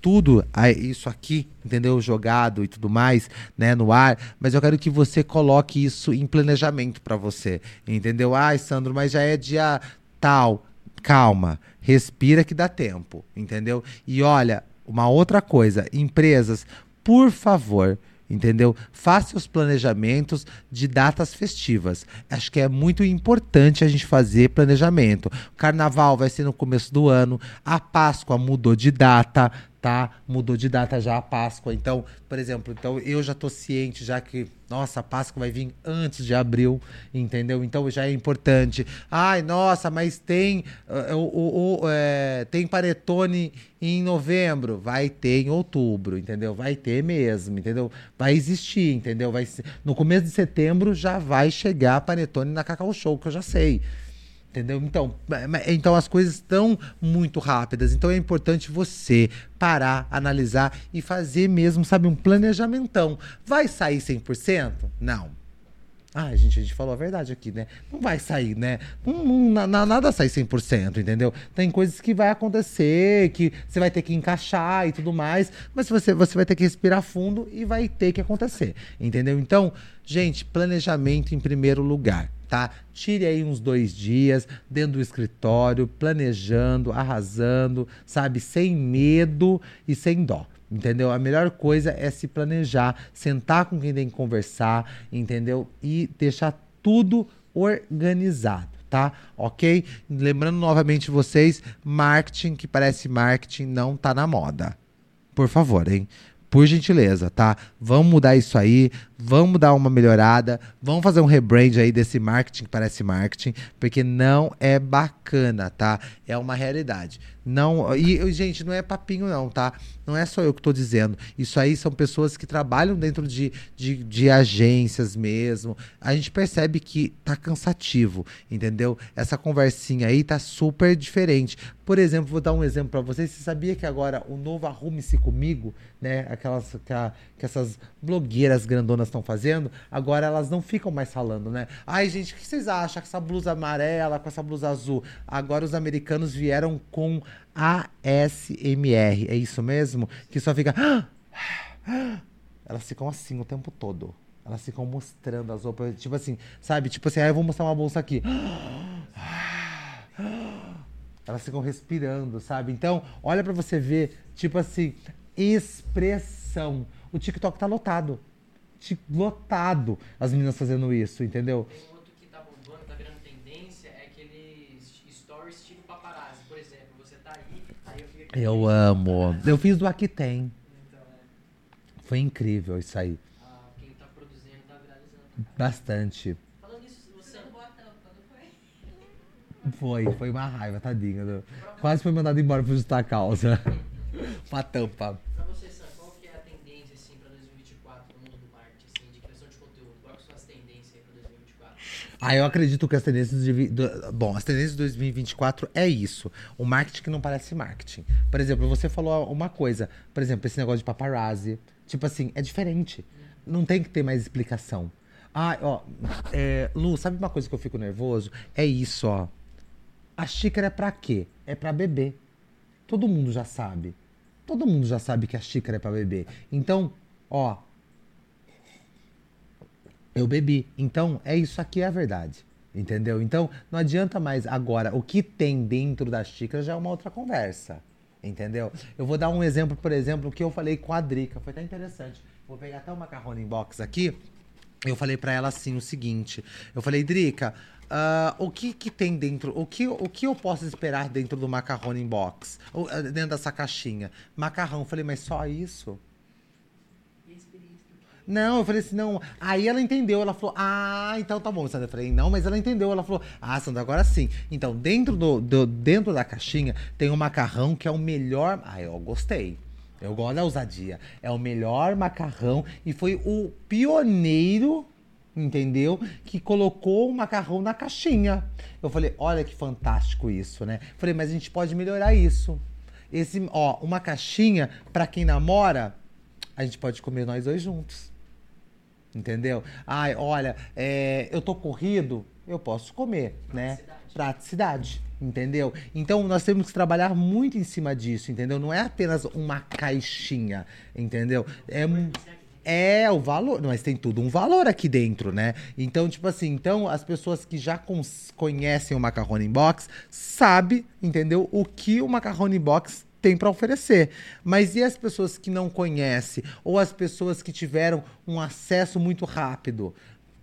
tudo isso aqui, entendeu? Jogado e tudo mais, né, no ar, mas eu quero que você coloque isso em planejamento pra você, entendeu? Ai, Sandro, mas já é dia tal. Calma, respira que dá tempo, entendeu? E olha, uma outra coisa, empresas, por favor, entendeu? Faça os planejamentos de datas festivas. Acho que é muito importante a gente fazer planejamento. Carnaval vai ser no começo do ano, a Páscoa mudou de data, tá? Mudou de data já a Páscoa. Então, por exemplo, então eu já tô ciente já que nossa, a Páscoa vai vir antes de abril, entendeu? Então já é importante. Ai, nossa, mas tem eh, o, o- o, eh, tem paretone em novembro, vai ter em outubro, entendeu? Vai ter mesmo, entendeu? Vai existir, entendeu? Vai no começo de setembro já vai chegar panetone na Cacau Show, que eu já sei. Entendeu? Então, então as coisas estão muito rápidas. Então é importante você parar, analisar e fazer mesmo, sabe, um planejamentão. Vai sair 100%? Não. Ah, gente, a gente falou a verdade aqui, né? Não vai sair, né? Não, não- na- nada sai 100%, entendeu? Tem coisas que vai acontecer, que você vai ter que encaixar e tudo mais, mas você, você vai ter que respirar fundo e vai ter que acontecer, entendeu? Então, gente, planejamento em primeiro lugar, tá? Tire aí uns dois dias dentro do escritório, planejando, arrasando, sabe? Sem medo e sem dó. Entendeu? A melhor coisa é se planejar, sentar com quem tem que conversar, entendeu? E deixar tudo organizado, tá? Ok? Lembrando novamente vocês, marketing que parece marketing não tá na moda. Por favor, hein? Por gentileza, tá? Vamos mudar isso aí, vamos dar uma melhorada, vamos fazer um rebrand aí desse marketing que parece marketing, porque não é bacana, tá? É uma realidade. Não, e gente, não é papinho não, tá? Não é só eu que tô dizendo. Isso aí são pessoas que trabalham dentro de, de, de agências mesmo. A gente percebe que tá cansativo, entendeu? Essa conversinha aí tá super diferente. Por exemplo, vou dar um exemplo para vocês. Você sabia que agora o novo Arrume-se Comigo, né? Aquelas que, a- que essas blogueiras grandonas estão fazendo, agora elas não ficam mais falando, né? Ai, gente, o que vocês acham com essa blusa amarela, com essa blusa azul? Agora os americanos vieram com ASMR. É isso mesmo? Que só fica. Elas ficam assim o tempo todo. Elas ficam mostrando as roupas. Tipo assim, sabe? Tipo assim, ah, eu vou mostrar uma bolsa aqui. Elas ficam respirando, sabe? Então, olha pra você ver, tipo assim, expressão. O TikTok tá lotado. Lotado as meninas fazendo isso, entendeu? Tem outro que tá bombando, tá virando tendência, é aqueles stories tipo paparazzi. Por exemplo, você tá aí, aí eu fiquei Eu amo. Eu fiz do Aqui Tem. Então, é, Foi incrível isso aí. a- quem tá produzindo tá viralizando. Bastante. Falando nisso, você não bota tampa, não foi? Foi, foi uma raiva, tadinha. Quase foi mandado embora por justa causa. Uma tampa. Pra você, Sam, qual que é a tendência assim pra 2024 no mundo do marketing, assim, de criação de conteúdo? Quais são as tendências aí pra 2024? Ah, eu acredito que as tendências de. do- bom, as tendências de 2024 é isso. O marketing que não parece marketing. Por exemplo, você falou uma coisa. Por exemplo, esse negócio de paparazzi. Tipo assim, é diferente. Não tem que ter mais explicação. Ah, ó. é, Lu, sabe uma coisa que eu fico nervoso? É isso, ó. A xícara é pra quê? É pra beber. Todo mundo já sabe. Todo mundo já sabe que a xícara é pra beber. Então, ó, eu bebi. Então, é isso aqui é a verdade. Entendeu? Então, não adianta mais agora. O que tem dentro da xícara já é uma outra conversa. Entendeu? Eu vou dar um exemplo, por exemplo, que eu falei com a Drica. Foi até interessante. Vou pegar até o macarrone em box aqui. Eu falei pra ela assim o seguinte. Eu falei, Drica, ah, o que que tem dentro? O que, o que eu posso esperar dentro do macarrone em box? Ah, dentro dessa caixinha? Macarrão. Eu falei, mas só isso? E a experiência que eu Não, eu falei assim, não. Aí ela entendeu, ela falou, ah, então tá bom, Sandra. Eu falei, não, mas ela entendeu. Ela falou, ah, Sandra, agora sim. Então, dentro, do, do- dentro da caixinha tem um macarrão que é o melhor. Ah, eu gostei. Eu gosto da ousadia. É o melhor macarrão e foi o pioneiro, entendeu? Que colocou o macarrão na caixinha. Eu falei, olha que fantástico isso, né? Falei, mas a gente pode melhorar isso. Esse, ó, uma caixinha pra quem namora, a gente pode comer nós dois juntos. Entendeu? Ai, olha, é, eu tô corrido, eu posso comer, né? Praticidade, entendeu? Então nós temos que trabalhar muito em cima disso, entendeu? Não é apenas uma caixinha, entendeu? É, é o valor, mas tem tudo um valor aqui dentro, né? Então, tipo assim, então as pessoas que já conhecem o Macarrone Box sabe, entendeu? O que o Macarrone Box tem para oferecer. Mas e as pessoas que não conhecem ou as pessoas que tiveram um acesso muito rápido?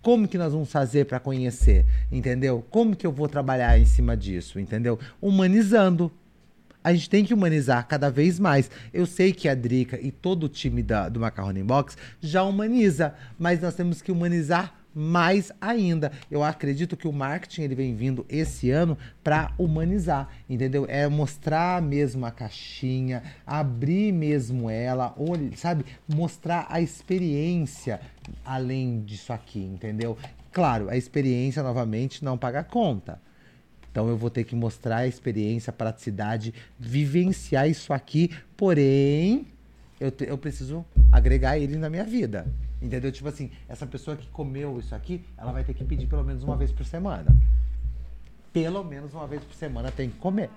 Como que nós vamos fazer para conhecer, entendeu? Como que eu vou trabalhar em cima disso, entendeu? Humanizando. A gente tem que humanizar cada vez mais. Eu sei que a Drica e todo o time da- do Macarrone Box já humaniza, mas nós temos que humanizar mais ainda. Eu acredito que o marketing ele vem vindo esse ano para humanizar, entendeu? É mostrar mesmo a caixinha, abrir mesmo ela, sabe? Mostrar a experiência além disso aqui, entendeu? Claro, a experiência novamente não paga conta. Então eu vou ter que mostrar a experiência, a praticidade, vivenciar isso aqui, porém eu, te- eu preciso agregar ele na minha vida. Entendeu? Tipo assim, essa pessoa que comeu isso aqui, ela vai ter que pedir pelo menos uma vez por semana. Pelo menos uma vez por semana tem que comer.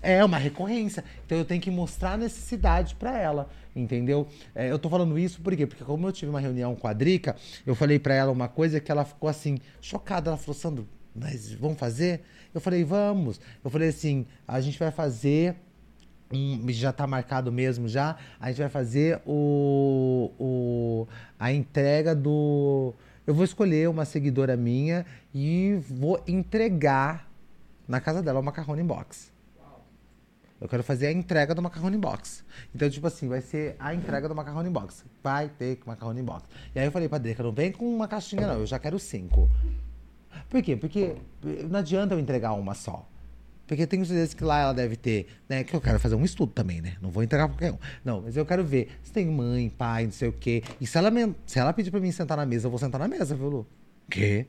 É uma recorrência. Então eu tenho que mostrar a necessidade pra ela, entendeu? É, eu tô falando isso por quê? Porque como eu tive uma reunião com a Drica, eu falei pra ela uma coisa que ela ficou assim, chocada. Ela falou, Sandro, mas vamos fazer? Eu falei, vamos. Eu falei assim, a gente vai fazer um, já tá marcado mesmo já. A gente vai fazer o, o a entrega do. Eu vou escolher uma seguidora minha e vou entregar na casa dela o macarrone box. Eu quero fazer a entrega do macarrone box. Então, tipo assim, vai ser a entrega do macarrone box. Vai ter macarrone box. E aí eu falei pra Drica, não vem com uma caixinha não, eu já quero cinco. Por quê? Porque não adianta eu entregar uma só. Porque tenho certeza que lá ela deve ter, né? Que eu quero fazer um estudo também, né? Não vou entregar pra qualquer um. Não, mas eu quero ver se tem mãe, pai, não sei o quê. E se ela, me- se ela pedir pra mim sentar na mesa, eu vou sentar na mesa, viu, Lu? Quê?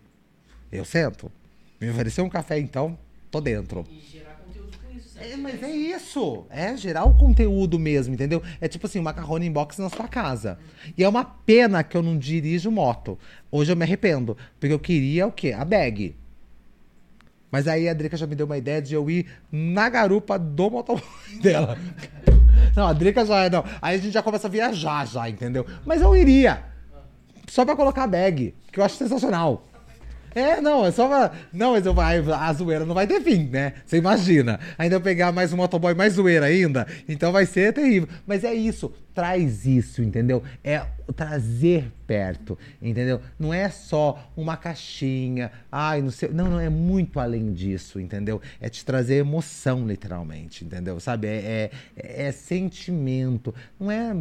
Eu sento. Me oferecer um café, então, tô dentro. E gerar conteúdo com isso, É, certo? mas é isso. É gerar o conteúdo mesmo, entendeu? É tipo assim, macarrone inbox na sua casa. E é uma pena que eu não dirijo moto. Hoje eu me arrependo. Porque eu queria o quê? A bag. Mas aí a Drica já me deu uma ideia de eu ir na garupa do motoboy dela. Não, a Drica já. Não. Aí a gente já começa a viajar, já, entendeu? Mas eu iria. Só pra colocar a bag. Que eu acho sensacional. É, não, é só uma... Não, mas eu vai, a zoeira não vai ter fim, né? Você imagina. Ainda eu pegar mais um motoboy mais zoeira ainda, então vai ser terrível. Mas é isso, traz isso, entendeu? É trazer perto, entendeu? Não é só uma caixinha, ai, não sei. Não, não, é muito além disso, entendeu? É te trazer emoção, literalmente, entendeu? Sabe? É, é, é sentimento, não é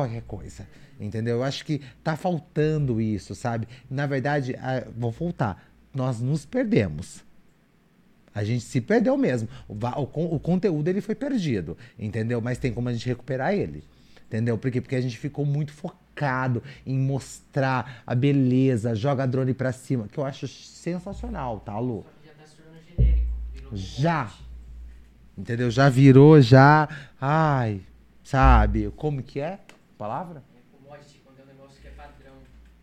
qualquer coisa. Entendeu? Eu acho que tá faltando isso, sabe? Na verdade, a- vou voltar. Nós nos perdemos. A gente se perdeu mesmo. O, o o conteúdo ele foi perdido, entendeu? Mas tem como a gente recuperar ele. Entendeu? Por quê? Porque a gente ficou muito focado em mostrar a beleza, joga drone pra cima, que eu acho sensacional, tá, Lu? Só que já tá se tornando genérico. Virou Já. Entendeu? Já virou, já. Ai, sabe? Como que é? Palavra? É commodity quando é um negócio que é padrão.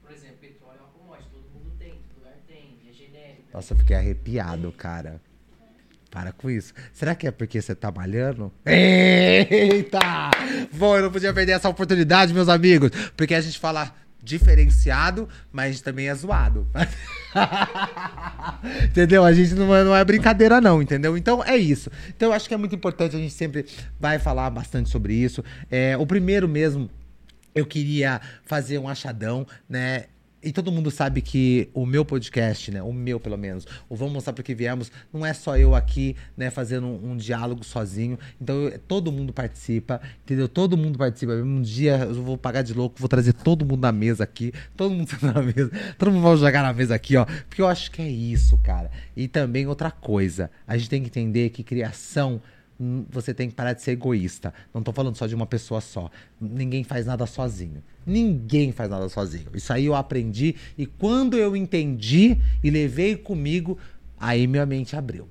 Por exemplo, petróleo é uma commodity, todo mundo tem, todo lugar tem, é genérico. Nossa, eu fiquei arrepiado, cara. Para com isso. Será que é porque você tá malhando? Eita! Bom, eu não podia perder essa oportunidade, meus amigos. Porque a gente fala diferenciado, mas a gente também é zoado. entendeu? A gente não é, não é brincadeira, não, entendeu? Então é isso. Então eu acho que é muito importante, a gente sempre vai falar bastante sobre isso. É, o primeiro mesmo eu queria fazer um achadão, né? E todo mundo sabe que o meu podcast, né? O meu, pelo menos, o Vamos Mostrar Porque Viemos, não é só eu aqui, né? Fazendo um, um diálogo sozinho. Então, eu- todo mundo participa, entendeu? Todo mundo participa. Um dia eu vou pagar de louco, vou trazer todo mundo na mesa aqui. Todo mundo na mesa. Todo mundo vai jogar na mesa aqui, ó. Porque eu acho que é isso, cara. E também outra coisa. A gente tem que entender que criação você tem que parar de ser egoísta. Não tô falando só de uma pessoa só. Ninguém faz nada sozinho. Ninguém faz nada sozinho. Isso aí eu aprendi e quando eu entendi e levei comigo, aí minha mente abriu.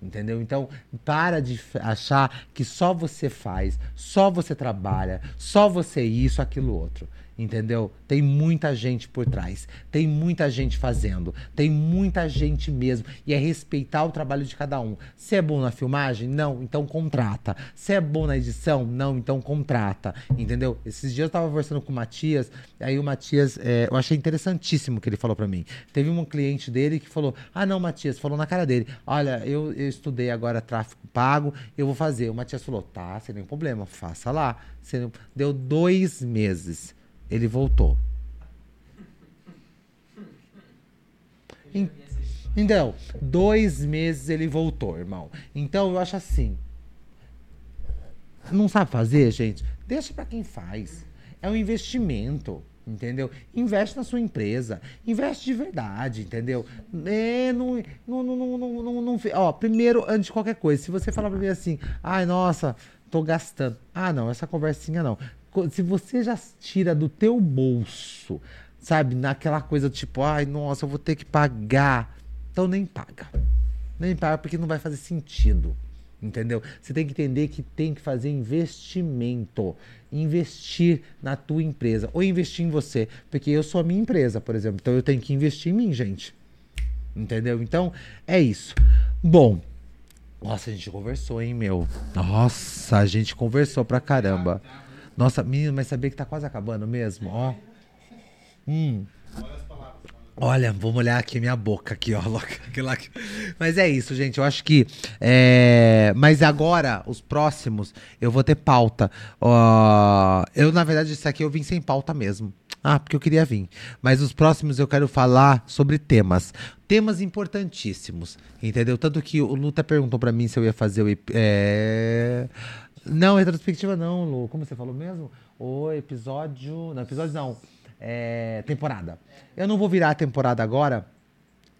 Entendeu? Então, para de achar que só você faz, só você trabalha, só você isso, aquilo outro. Entendeu? Tem muita gente por trás, tem muita gente fazendo, tem muita gente mesmo. E é respeitar o trabalho de cada um. Se é bom na filmagem? Não, então contrata. Se é bom na edição? Não, então contrata. Entendeu? Esses dias eu tava conversando com o Matias, aí o Matias, é, eu achei interessantíssimo o que ele falou pra mim. Teve um cliente dele que falou: Ah, não, Matias, falou na cara dele: Olha, eu, eu estudei agora tráfego pago, eu vou fazer. O Matias falou: Tá, sem nenhum problema, faça lá. Deu dois meses. Ele voltou. En- Então, dois meses ele voltou, irmão. Então eu acho assim. Não sabe fazer, gente? Deixa pra quem faz. É um investimento, entendeu? Investe na sua empresa. Investe de verdade, entendeu? É, não, não, não, não, não, não- Ó, primeiro, antes de qualquer coisa, se você falar pra mim assim, ai, nossa, tô gastando. Ah, não, essa conversinha não. Se você já tira do teu bolso, sabe, naquela coisa tipo, ai, nossa, eu vou ter que pagar. Então nem paga. Nem paga porque não vai fazer sentido. Entendeu? Você tem que entender que tem que fazer investimento. Investir na tua empresa. Ou investir em você. Porque eu sou a minha empresa, por exemplo. Então eu tenho que investir em mim, gente. Entendeu? Então é isso. Bom. Nossa, a gente conversou, hein, meu? Nossa, a gente conversou pra caramba. Nossa, menino, mas sabia que tá quase acabando mesmo? Ó. Hum. Olha, vou molhar aqui minha boca aqui, ó. Mas é isso, gente. Eu acho que. é, Mas agora, os próximos, eu vou ter pauta. Ó, Eu, na verdade, isso aqui eu vim sem pauta mesmo. Ah, porque eu queria vir. Mas os próximos eu quero falar sobre temas. Temas importantíssimos. Entendeu? Tanto que o Luta perguntou pra mim se eu ia fazer o. É... Não, retrospectiva não, Lu. Como você falou mesmo? O episódio. Não, episódio não. É... Temporada. Eu não vou virar a temporada agora.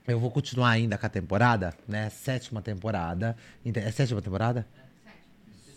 Eu vou continuar ainda com a temporada, né? Sétima temporada. É sétima temporada?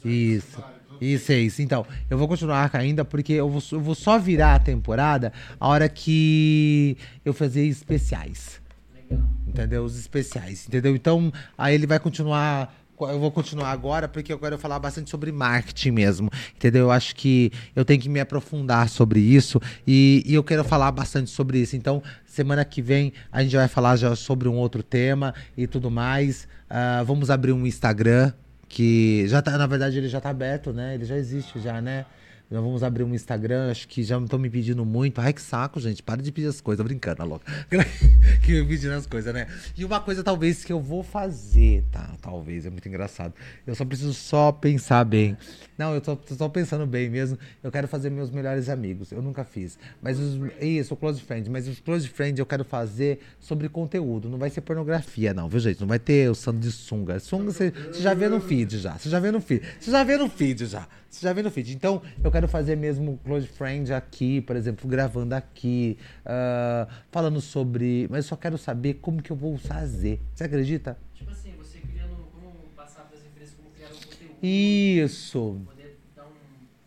Isso. Isso, é isso. Então, eu vou continuar ainda porque eu vou, eu vou só virar a temporada a hora que eu fazer especiais. Legal. Entendeu? Os especiais, entendeu? Então, aí ele vai continuar. Eu vou continuar agora, porque eu quero falar bastante sobre marketing mesmo. Entendeu? Eu acho que eu tenho que me aprofundar sobre isso e, e eu quero falar bastante sobre isso. Então, semana que vem a gente vai falar já sobre um outro tema e tudo mais. Ah, vamos abrir um Instagram que já tá, na verdade, ele já tá aberto, né? Ele já existe já, né? Já vamos abrir um Instagram, acho que já estão me pedindo muito. Ai, que saco, gente. Para de pedir as coisas, brincando, a louca. que me pedindo as coisas, né? E uma coisa, talvez, que eu vou fazer, tá? Talvez, é muito engraçado. Eu só preciso só pensar bem. Não, eu tô, tô só pensando bem mesmo. Eu quero fazer meus melhores amigos. Eu nunca fiz. Mas os. Isso, Close Friend. Mas os Close Friend eu quero fazer sobre conteúdo. Não vai ser pornografia, não, viu, gente? Não vai ter o santo de sunga. Sunga você já vê no feed já. Você já vê no feed. Você já vê no feed já. Você já vê no feed. Então, eu quero fazer mesmo Close Friend aqui, por exemplo, gravando aqui, ah, falando sobre. Mas eu só quero saber como que eu vou fazer. Você acredita? Tipo assim, você criando como passar para as empresas como criar um conteúdo. Isso. Poder dar um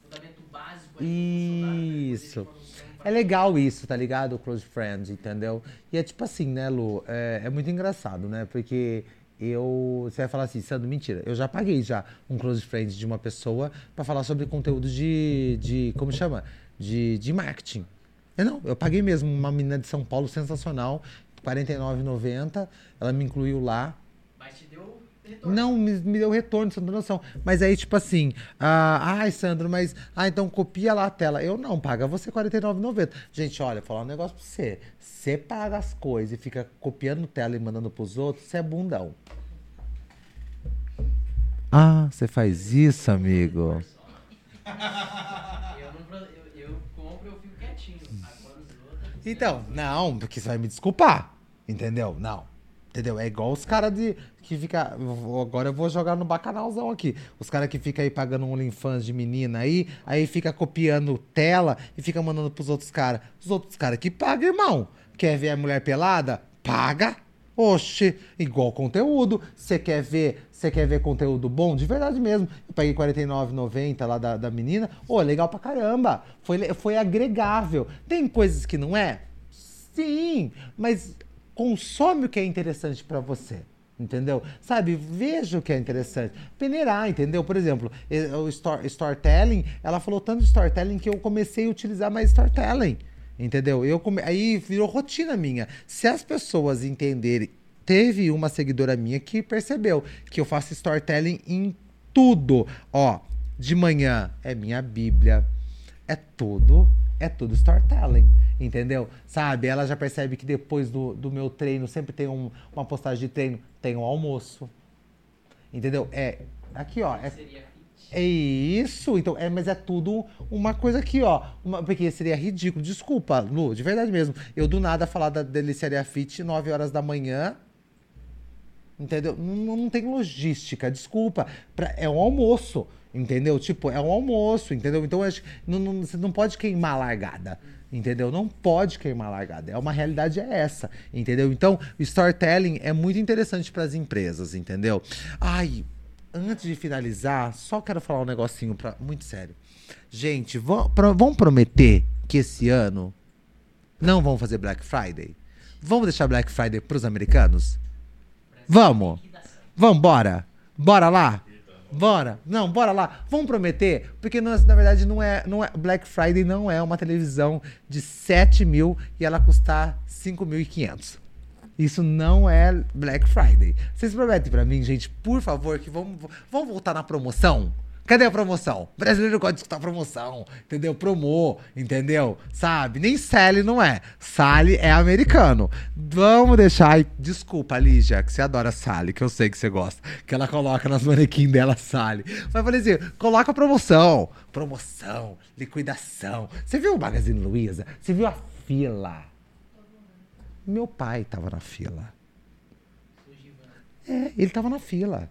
fundamento básico aí né? Isso. Você É legal isso, tá ligado? Close Friend, entendeu? E é tipo assim, né, Lu? É, é muito engraçado, né? Porque eu. Você vai falar assim, Sandro, mentira. Eu já paguei já um Close Friend de uma pessoa pra falar sobre conteúdo de. de como chama? De, de marketing. Eu não, eu paguei mesmo uma menina de São Paulo sensacional, R$ 49,90. Ela me incluiu lá. Retorno. Não, me, me deu retorno, você não tem noção. Mas aí, tipo assim, ah, ai, Sandro, mas. Ah, então copia lá a tela. Eu não, paga você R$ 49,90. Gente, olha, vou falar um negócio pra você. Você paga as coisas e fica copiando tela e mandando pros outros, você é bundão. Ah, você faz isso, amigo? Eu, não, eu, eu compro e eu fico quietinho. Então, não, porque você vai me desculpar. Entendeu? Não. Entendeu? É igual os caras de. que fica. Agora eu vou jogar no bacanalzão aqui. Os caras que ficam aí pagando um OnlyFans de menina aí, aí fica copiando tela e fica mandando pros outros caras. Os outros caras que pagam, irmão. Quer ver a mulher pelada? Paga. Oxe, igual conteúdo. Você quer ver, você quer ver conteúdo bom? De verdade mesmo. Eu paguei R$ 49,90 lá da, da menina. Ô, legal pra caramba. Foi, foi agregável. Tem coisas que não é? Sim, mas consome o que é interessante pra você. Entendeu? Sabe, veja o que é interessante. Peneirar, entendeu? Por exemplo, o store- storytelling, ela falou tanto de storytelling que eu comecei a utilizar mais storytelling. Entendeu? Eu come... Aí virou rotina minha. Se as pessoas entenderem. Teve uma seguidora minha que percebeu que eu faço storytelling em tudo. Ó, de manhã é minha Bíblia. É tudo. É tudo storytelling. Entendeu? Sabe? Ela já percebe que depois do, do meu treino, sempre tem um- uma postagem de treino, tem um almoço. Entendeu? É. Aqui, ó. É, é isso, então, é, mas é tudo uma coisa aqui, ó. Uma, porque seria ridículo. Desculpa, Lu, de verdade mesmo. Eu do nada falar da Deliciaria Fit 9 horas da manhã. Entendeu? Não, não tem logística, desculpa. Pra- é um almoço, entendeu? Tipo, é um almoço, entendeu? Então acho não, não- você não pode queimar a largada. Entendeu? Não pode queimar largada. É uma realidade é essa, entendeu? Então, storytelling é muito interessante para as empresas, entendeu? Ai, antes de finalizar, só quero falar um negocinho pra, muito sério. Gente, vão, pro- vão prometer que esse ano não vão fazer Black Friday? Vamos deixar Black Friday pros americanos? Vamos! Vamos, bora! Bora lá! Bora! Não, bora lá! Vamos prometer? Porque nós, na verdade não é, não é. Black Friday não é uma televisão de 7 mil e ela custar 5.500. Isso não é Black Friday. Vocês prometem pra mim, gente, por favor, que vamos, vamos voltar na promoção? Cadê a promoção? Brasileiro gosta de escutar promoção, entendeu? Promô, entendeu? Sabe? Nem Sally não é. Sally é americano. Vamos deixar. Desculpa, Lígia, que você adora Sally, que eu sei que você gosta. Que ela coloca nas manequins dela Sally. Mas falei assim: coloca promoção. Promoção, liquidação. Você viu o Magazine Luiza? Você viu a fila? Meu pai tava na fila. É, ele tava na fila.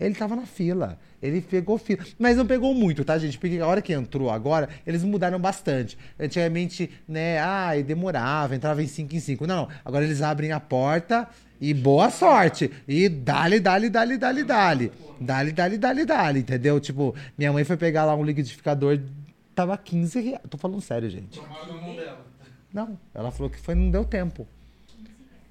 Ele tava na fila. Ele pegou fila. Mas não pegou muito, tá, gente? Porque a hora que entrou agora, eles mudaram bastante. Antigamente, né, ai, demorava, entrava em 5 em 5. Não, não. Agora eles abrem a porta e boa sorte. E dale, dale, dale, dale, dale. Dale, dale, dale, dale, entendeu? Tipo, minha mãe foi pegar lá um liquidificador, tava 15 reais. Tô falando sério, gente. Não, ela falou que foi, não deu tempo.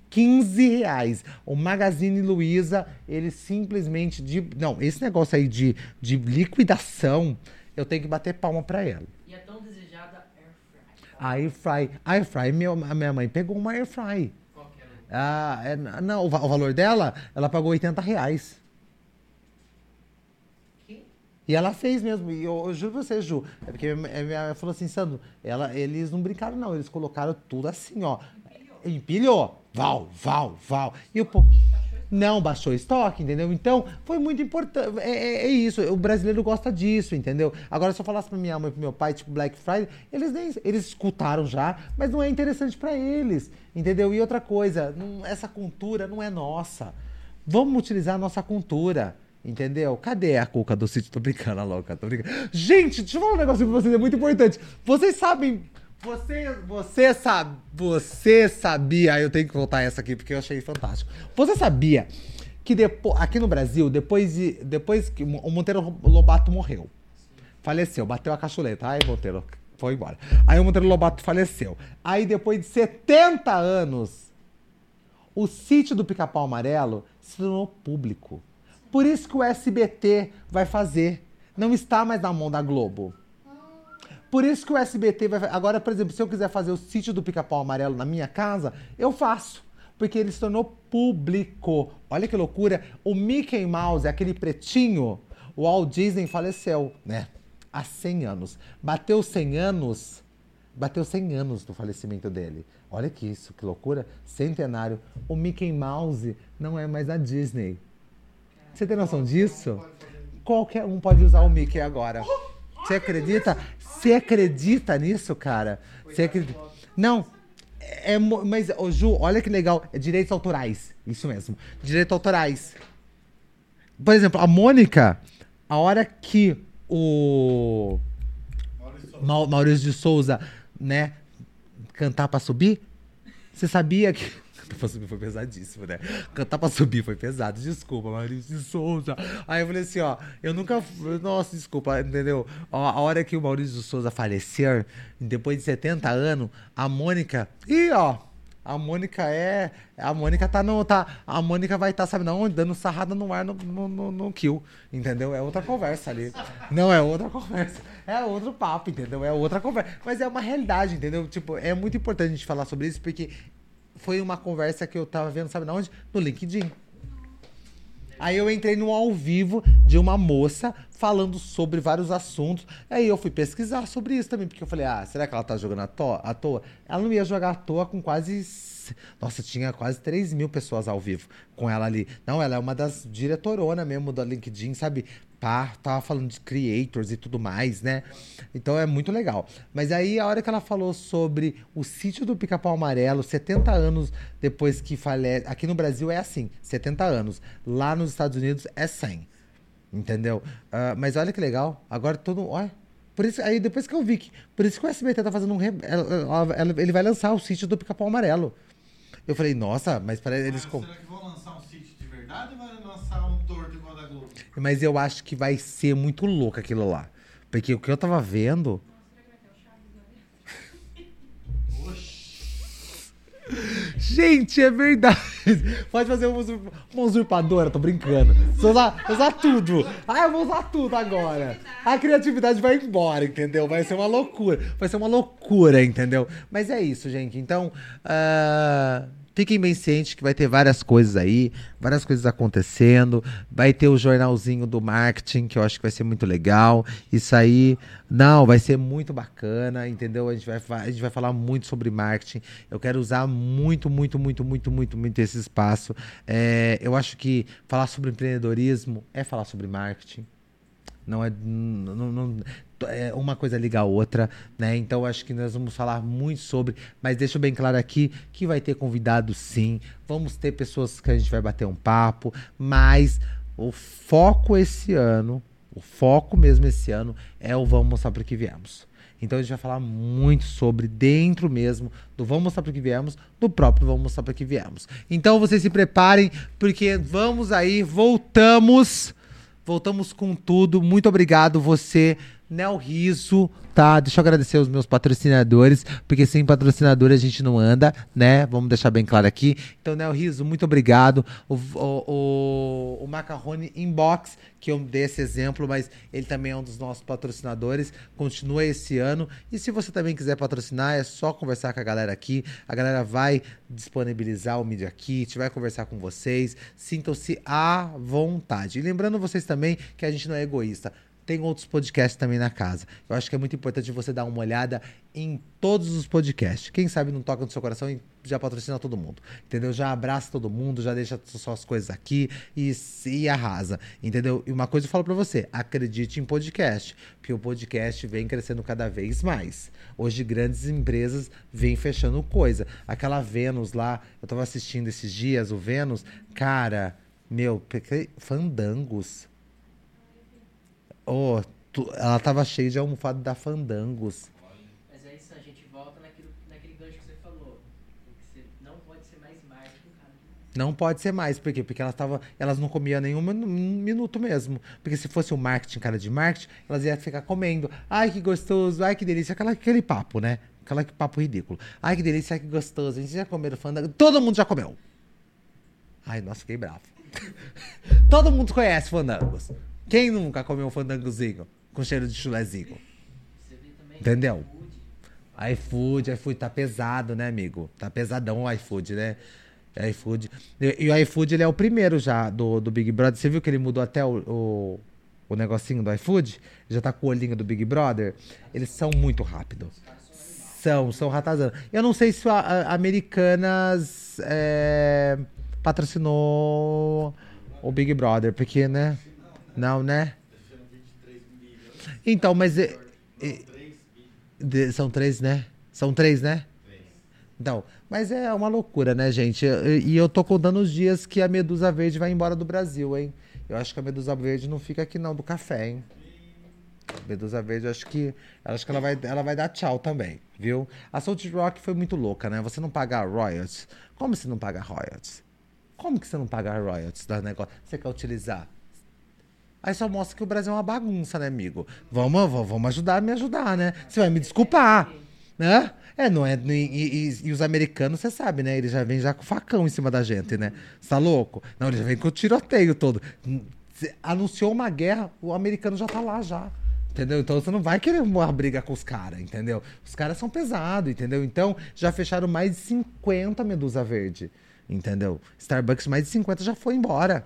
15 reais. O Magazine Luiza, ele simplesmente. De, não, esse negócio aí de, de liquidação, eu tenho que bater palma pra ela. E é tão desejada Air Fry. A Air Fry. A Air Fry, meu, a minha mãe pegou uma Air Fry. Qual que era Ah, é, não, o, va- o valor dela, ela pagou 80 reais. E ela fez mesmo. E eu, eu juro pra você, Ju. É porque minha, minha mãe falou assim, Sandro, ela, eles não brincaram, não. Eles colocaram tudo assim, ó. Empilhou. Val, val, val. E o povo. Não baixou estoque, entendeu? Então, foi muito importante. É, é- é isso. O brasileiro gosta disso, entendeu? Agora, se eu falasse pra minha mãe e pro meu pai, tipo, Black Friday, eles nem. Eles escutaram já, mas não é interessante pra eles, entendeu? E outra coisa, não- essa cultura não é nossa. Vamos utilizar a nossa cultura. Entendeu? Cadê a cuca do sítio? Tô brincando, a louca, tô brincando. Gente, deixa eu falar um negócio pra vocês, é muito importante. Vocês sabem. Você, você. Você sabia. Eu tenho que voltar essa aqui porque eu achei fantástico. Você sabia que depois, aqui no Brasil, depois, de, depois que o Monteiro Lobato morreu, faleceu, bateu a cachuleta. Ai, Monteiro, foi embora. Aí o Monteiro Lobato faleceu. Aí depois de 70 anos, o sítio do Pica-Pau Amarelo se tornou público. Por isso que o SBT vai fazer. Não está mais na mão da Globo. Por isso que o SBT vai. Agora, por exemplo, se eu quiser fazer o sítio do Pica-Pau Amarelo na minha casa, eu faço. Porque ele se tornou público. Olha que loucura. O Mickey Mouse, aquele pretinho, o Walt Disney faleceu, né? Há 100 anos. Bateu 100 anos. Bateu 100 anos do falecimento dele. Olha que isso, que loucura. Centenário. O Mickey Mouse não é mais da Disney. Você tem noção disso? Qualquer um pode usar o Mickey agora. Você acredita? Você acredita nisso, cara? Você acredita? Não. É, mo- mas, ô Ju, olha que legal. É direitos autorais. Isso mesmo. Direitos autorais. Por exemplo, a Mônica, a hora que o Mau- Maurício de Souza, né, cantar pra subir, você sabia que. Cantar pra subir foi pesadíssimo, né? Cantar pra subir foi pesado. Desculpa, Maurício de Souza. Aí eu falei assim, ó, eu nunca. Nossa, desculpa, entendeu? A hora que o Maurício de Souza falecer, depois de 70 anos, a Mônica. Ih, ó. A Mônica é. A Mônica tá no. Tá, a Mônica vai estar, sabe, não, dando sarrada no ar no, no, no, no kill. Entendeu? É outra conversa ali. Não, é outra conversa. É outro papo, entendeu? É outra conversa. Mas é uma realidade, entendeu? Tipo, é muito importante a gente falar sobre isso, porque foi uma conversa que eu tava vendo, sabe na onde? No LinkedIn. Aí eu entrei no ao vivo de uma moça falando sobre vários assuntos. Aí eu fui pesquisar sobre isso também, porque eu falei, ah, será que ela tá jogando à toa? À toa? Ela não ia jogar à toa com quase. Nossa, tinha quase 3 mil pessoas ao vivo com ela ali. Não, ela é uma das diretorona mesmo da LinkedIn, sabe? Pá, tava falando de creators e tudo mais, né? Então é muito legal. Mas aí a hora que ela falou sobre o sítio do Pica-Pau Amarelo, 70 anos depois que falece. Aqui no Brasil é assim, 70 anos. Lá nos Estados Unidos é 100. Entendeu? Ah, mas olha que legal. Agora todo. Olha. Por isso, aí depois que eu vi que. Por isso que o SBT tá fazendo um. re- ela- ela- ele vai lançar o sítio do Pica-Pau Amarelo. Eu falei, nossa, mas para eles. Com- será que vão lançar um sítio de verdade ou vai lançar um torto igual da Globo? Mas eu acho que vai ser muito louco aquilo lá. Porque o que eu tava vendo. Gente, é verdade. Pode fazer uma, usurp- uma usurpadora, tô brincando. Você usar, usar tudo. Ah, eu vou usar tudo agora. A criatividade vai embora, entendeu? Vai ser uma loucura. Vai ser uma loucura, entendeu? Mas é isso, gente. Então, ah, fiquem bem cientes que vai ter várias coisas aí, várias coisas acontecendo. Vai ter o jornalzinho do marketing, que eu acho que vai ser muito legal. Isso aí, não, vai ser muito bacana, entendeu? A gente vai, a gente vai falar muito sobre marketing. Eu quero usar muito, muito, muito, muito, muito, muito esse espaço. É, eu acho que falar sobre empreendedorismo é falar sobre marketing. Não é, não, não- é uma coisa liga a outra, né? Então acho que nós vamos falar muito sobre, mas deixo bem claro aqui que vai ter convidado sim, vamos ter pessoas que a gente vai bater um papo, mas o foco esse ano, o foco mesmo esse ano é o vamos mostrar para que viemos. Então a gente vai falar muito sobre dentro mesmo do Vamos Mostrar para que viemos, do próprio Vamos Mostrar para que viemos. Então vocês se preparem, porque vamos aí, voltamos. Voltamos com tudo. Muito obrigado você, Nel Riso, tá? Deixa eu agradecer os meus patrocinadores, porque sem patrocinador a gente não anda, né? Vamos deixar bem claro aqui. Então, Nel Riso, muito obrigado. O, o, o, o Macarrone Inbox, que eu dei esse exemplo, mas ele também é um dos nossos patrocinadores. Continua esse ano. E se você também quiser patrocinar, é só conversar com a galera aqui. A galera vai disponibilizar o Media Kit, vai conversar com vocês. Sintam-se à vontade. E lembrando vocês também que a gente não é egoísta. Tem outros podcasts também na casa. Eu acho que é muito importante você dar uma olhada em todos os podcasts. Quem sabe não toca no seu coração e já patrocina todo mundo. Entendeu? Já abraça todo mundo, já deixa suas coisas aqui e, e arrasa. Entendeu? E uma coisa eu falo pra você: acredite em podcast. Porque o podcast vem crescendo cada vez mais. Hoje, grandes empresas vêm fechando coisa. Aquela Vênus lá, eu tava assistindo esses dias, o Vênus, cara, meu, fandangos Oh, tu, ela tava cheia de almofada da Fandangos. Mas é isso, a gente volta naquilo, naquele gancho que você falou. Você não pode ser mais marketing, cara. Não pode ser mais, por quê? Porque elas, tava, elas não comiam nenhum minuto mesmo. Porque se fosse o um marketing, cara de marketing, elas iam ficar comendo. Ai, que gostoso, ai, que delícia. Aquela, aquele papo, né? Aquela papo ridículo. Ai, que delícia, ai, que gostoso. A gente já comeu fandango. Todo mundo já comeu. Ai, nossa, fiquei bravo. Todo mundo conhece fandangos. Quem nunca comeu um fandangozinho com cheiro de chulezinho? Entendeu? iFood, iFood tá pesado, né, amigo? Tá pesadão o iFood, né? iFood. E o iFood, ele é o primeiro já do, do Big Brother. Você viu que ele mudou até o, o, o negocinho do iFood? Já tá com o olhinho do Big Brother? Eles são muito rápidos. São, são ratazana. Eu não sei se a, a Americanas é, patrocinou o Big Brother, porque, né? Não, né? Então, mas. É, é, são três, né? São três, né? Então, mas é uma loucura, né, gente? E eu tô contando os dias que a Medusa Verde vai embora do Brasil, hein? Eu acho que a Medusa Verde não fica aqui não, do café, hein? Medusa Verde, acho que, acho que ela, vai, ela vai dar tchau também, viu? A Salt Rock foi muito louca, né? Você não paga royalties. Como você não paga royalties? Como que você não paga royalties da negócio? Você quer utilizar Aí só mostra que o Brasil é uma bagunça, né, amigo? Vamos, vamos ajudar a me ajudar, né? Você vai me desculpar, né? É, não é. E, e, e os americanos, você sabe, né? Eles já vêm já com facão em cima da gente, né? Você tá louco? Não, eles já vêm com o tiroteio todo. Cê anunciou uma guerra, o americano já tá lá já. Entendeu? Então você não vai querer uma briga com os caras, entendeu? Os caras são pesados, entendeu? Então já fecharam mais de 50 Medusa Verde, entendeu? Starbucks, mais de 50 já foi embora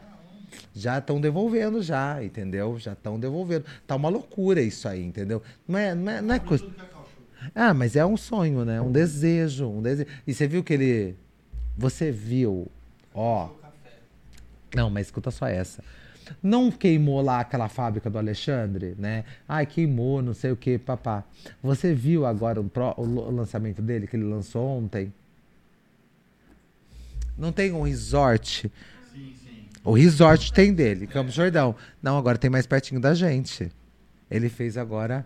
já estão devolvendo já, entendeu? Já estão devolvendo. Tá uma loucura isso aí, entendeu? Não é, não é, não é coisa. Ah, mas é um sonho, né? Um desejo, um desejo. E você viu que ele você viu, ó. Não, mas escuta só essa. Não queimou lá aquela fábrica do Alexandre, né? Ai, queimou, não sei o que, papá. Você viu agora o, pro, o lançamento dele que ele lançou ontem? Não tem um resort o resort tem dele, Campos Jordão. Não, agora tem mais pertinho da gente. Ele fez agora.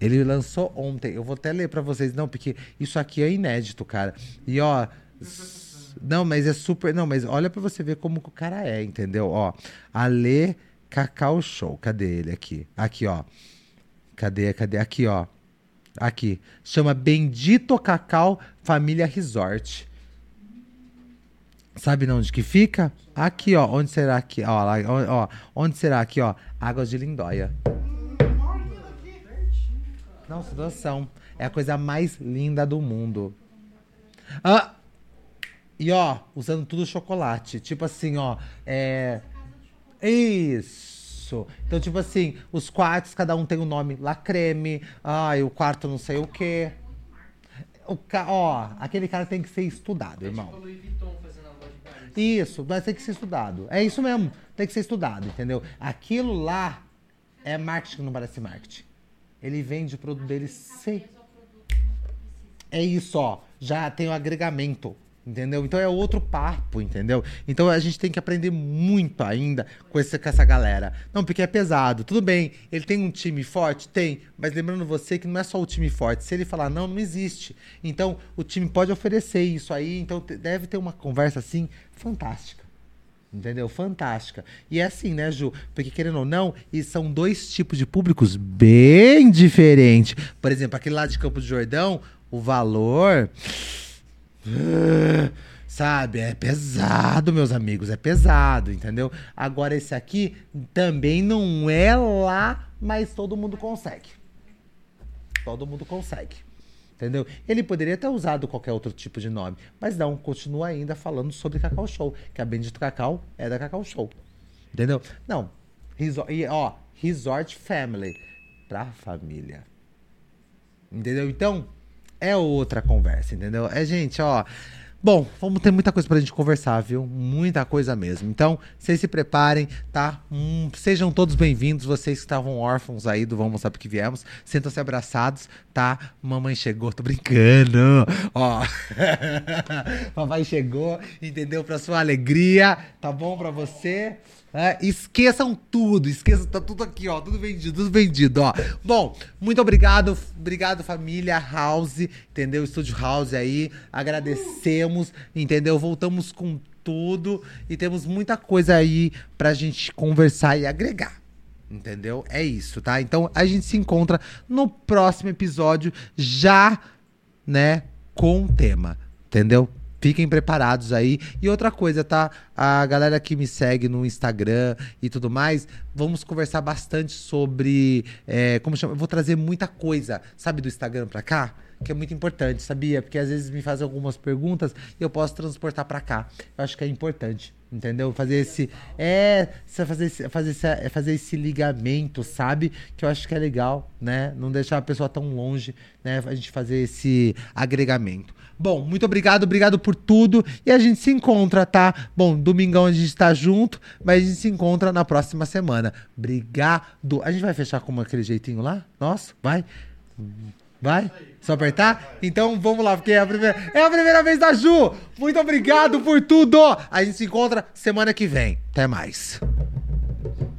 Ele lançou ontem. Eu vou até ler para vocês, não, porque isso aqui é inédito, cara. E ó, não, mas é super, não, mas olha para você ver como o cara é, entendeu? Ó, Ale Cacau Show. Cadê ele aqui? Aqui, ó. Cadê? Cadê? Aqui, ó. Aqui. Chama Bendito Cacau Família Resort. Sabe onde que fica? Aqui, ó. Onde será aqui? Ó, lá, ó, onde será aqui, ó? Águas de Lindóia. Não, situação. É a coisa mais linda do mundo. Ah! E ó, usando tudo chocolate. Tipo assim, ó. É. Isso. Então, tipo assim, os quartos, cada um tem um nome. La Creme. Ai, o quarto não sei o quê. O ca... Ó, aquele cara tem que ser estudado, irmão. Isso, mas tem que ser estudado. É isso mesmo, tem que ser estudado, entendeu? Aquilo lá é marketing não parece marketing. Ele vende o produto dele sem. É isso, ó. Já tem o agregamento. Entendeu? Então é outro papo, entendeu? Então a gente tem que aprender muito ainda com, esse, com essa galera. Não, porque é pesado. Tudo bem, ele tem um time forte? Tem. Mas lembrando você que não é só o time forte. Se ele falar não, não existe. Então o time pode oferecer isso aí. Então deve ter uma conversa assim fantástica. Entendeu? Fantástica. E é assim, né, Ju? Porque querendo ou não, e são dois tipos de públicos bem diferentes. Por exemplo, aquele lá de Campo de Jordão, o valor Sabe? É pesado, meus amigos, é pesado, entendeu? Agora, esse aqui também não é lá, mas todo mundo consegue. Todo mundo consegue. Entendeu? Ele poderia ter usado qualquer outro tipo de nome, mas não, continua ainda falando sobre Cacau Show, que a Bendito Cacau é da Cacau Show. Entendeu? Não. E, ó, Resort Family. Pra família. Entendeu? Então, é outra conversa, entendeu? É, gente, ó. Bom, vamos ter muita coisa pra gente conversar, viu? Muita coisa mesmo. Então, vocês se preparem, tá? Hum, sejam todos bem-vindos, vocês que estavam órfãos aí do Vamos Saber que Viemos. Sentam-se abraçados, tá? Mamãe chegou, tô brincando. Ó. Papai chegou, entendeu? Pra sua alegria, tá bom pra você? É, esqueçam tudo, esqueçam, tá tudo aqui, ó, tudo vendido, tudo vendido, ó. Bom, muito obrigado, obrigado família House, entendeu? Estúdio House aí, agradecemos, entendeu? Voltamos com tudo e temos muita coisa aí pra gente conversar e agregar. Entendeu? É isso, tá? Então a gente se encontra no próximo episódio já, né, com o tema, entendeu? Fiquem preparados aí. E outra coisa, tá? A galera que me segue no Instagram e tudo mais, vamos conversar bastante sobre. É, como chama? Eu vou trazer muita coisa, sabe, do Instagram pra cá? Que é muito importante, sabia? Porque às vezes me fazem algumas perguntas e eu posso transportar pra cá. Eu acho que é importante, entendeu? Fazer esse. É, fazer esse, fazer esse, fazer esse ligamento, sabe? Que eu acho que é legal, né? Não deixar a pessoa tão longe, né? A gente fazer esse agregamento. Bom, muito obrigado, obrigado por tudo. E a gente se encontra, tá? Bom, domingão a gente tá junto, mas a gente se encontra na próxima semana. Obrigado. A gente vai fechar com aquele jeitinho lá? Nossa, vai. Vai? Só apertar? Então vamos lá, porque é a primeira, é a primeira vez da Ju. Muito obrigado por tudo. A gente se encontra semana que vem. Até mais.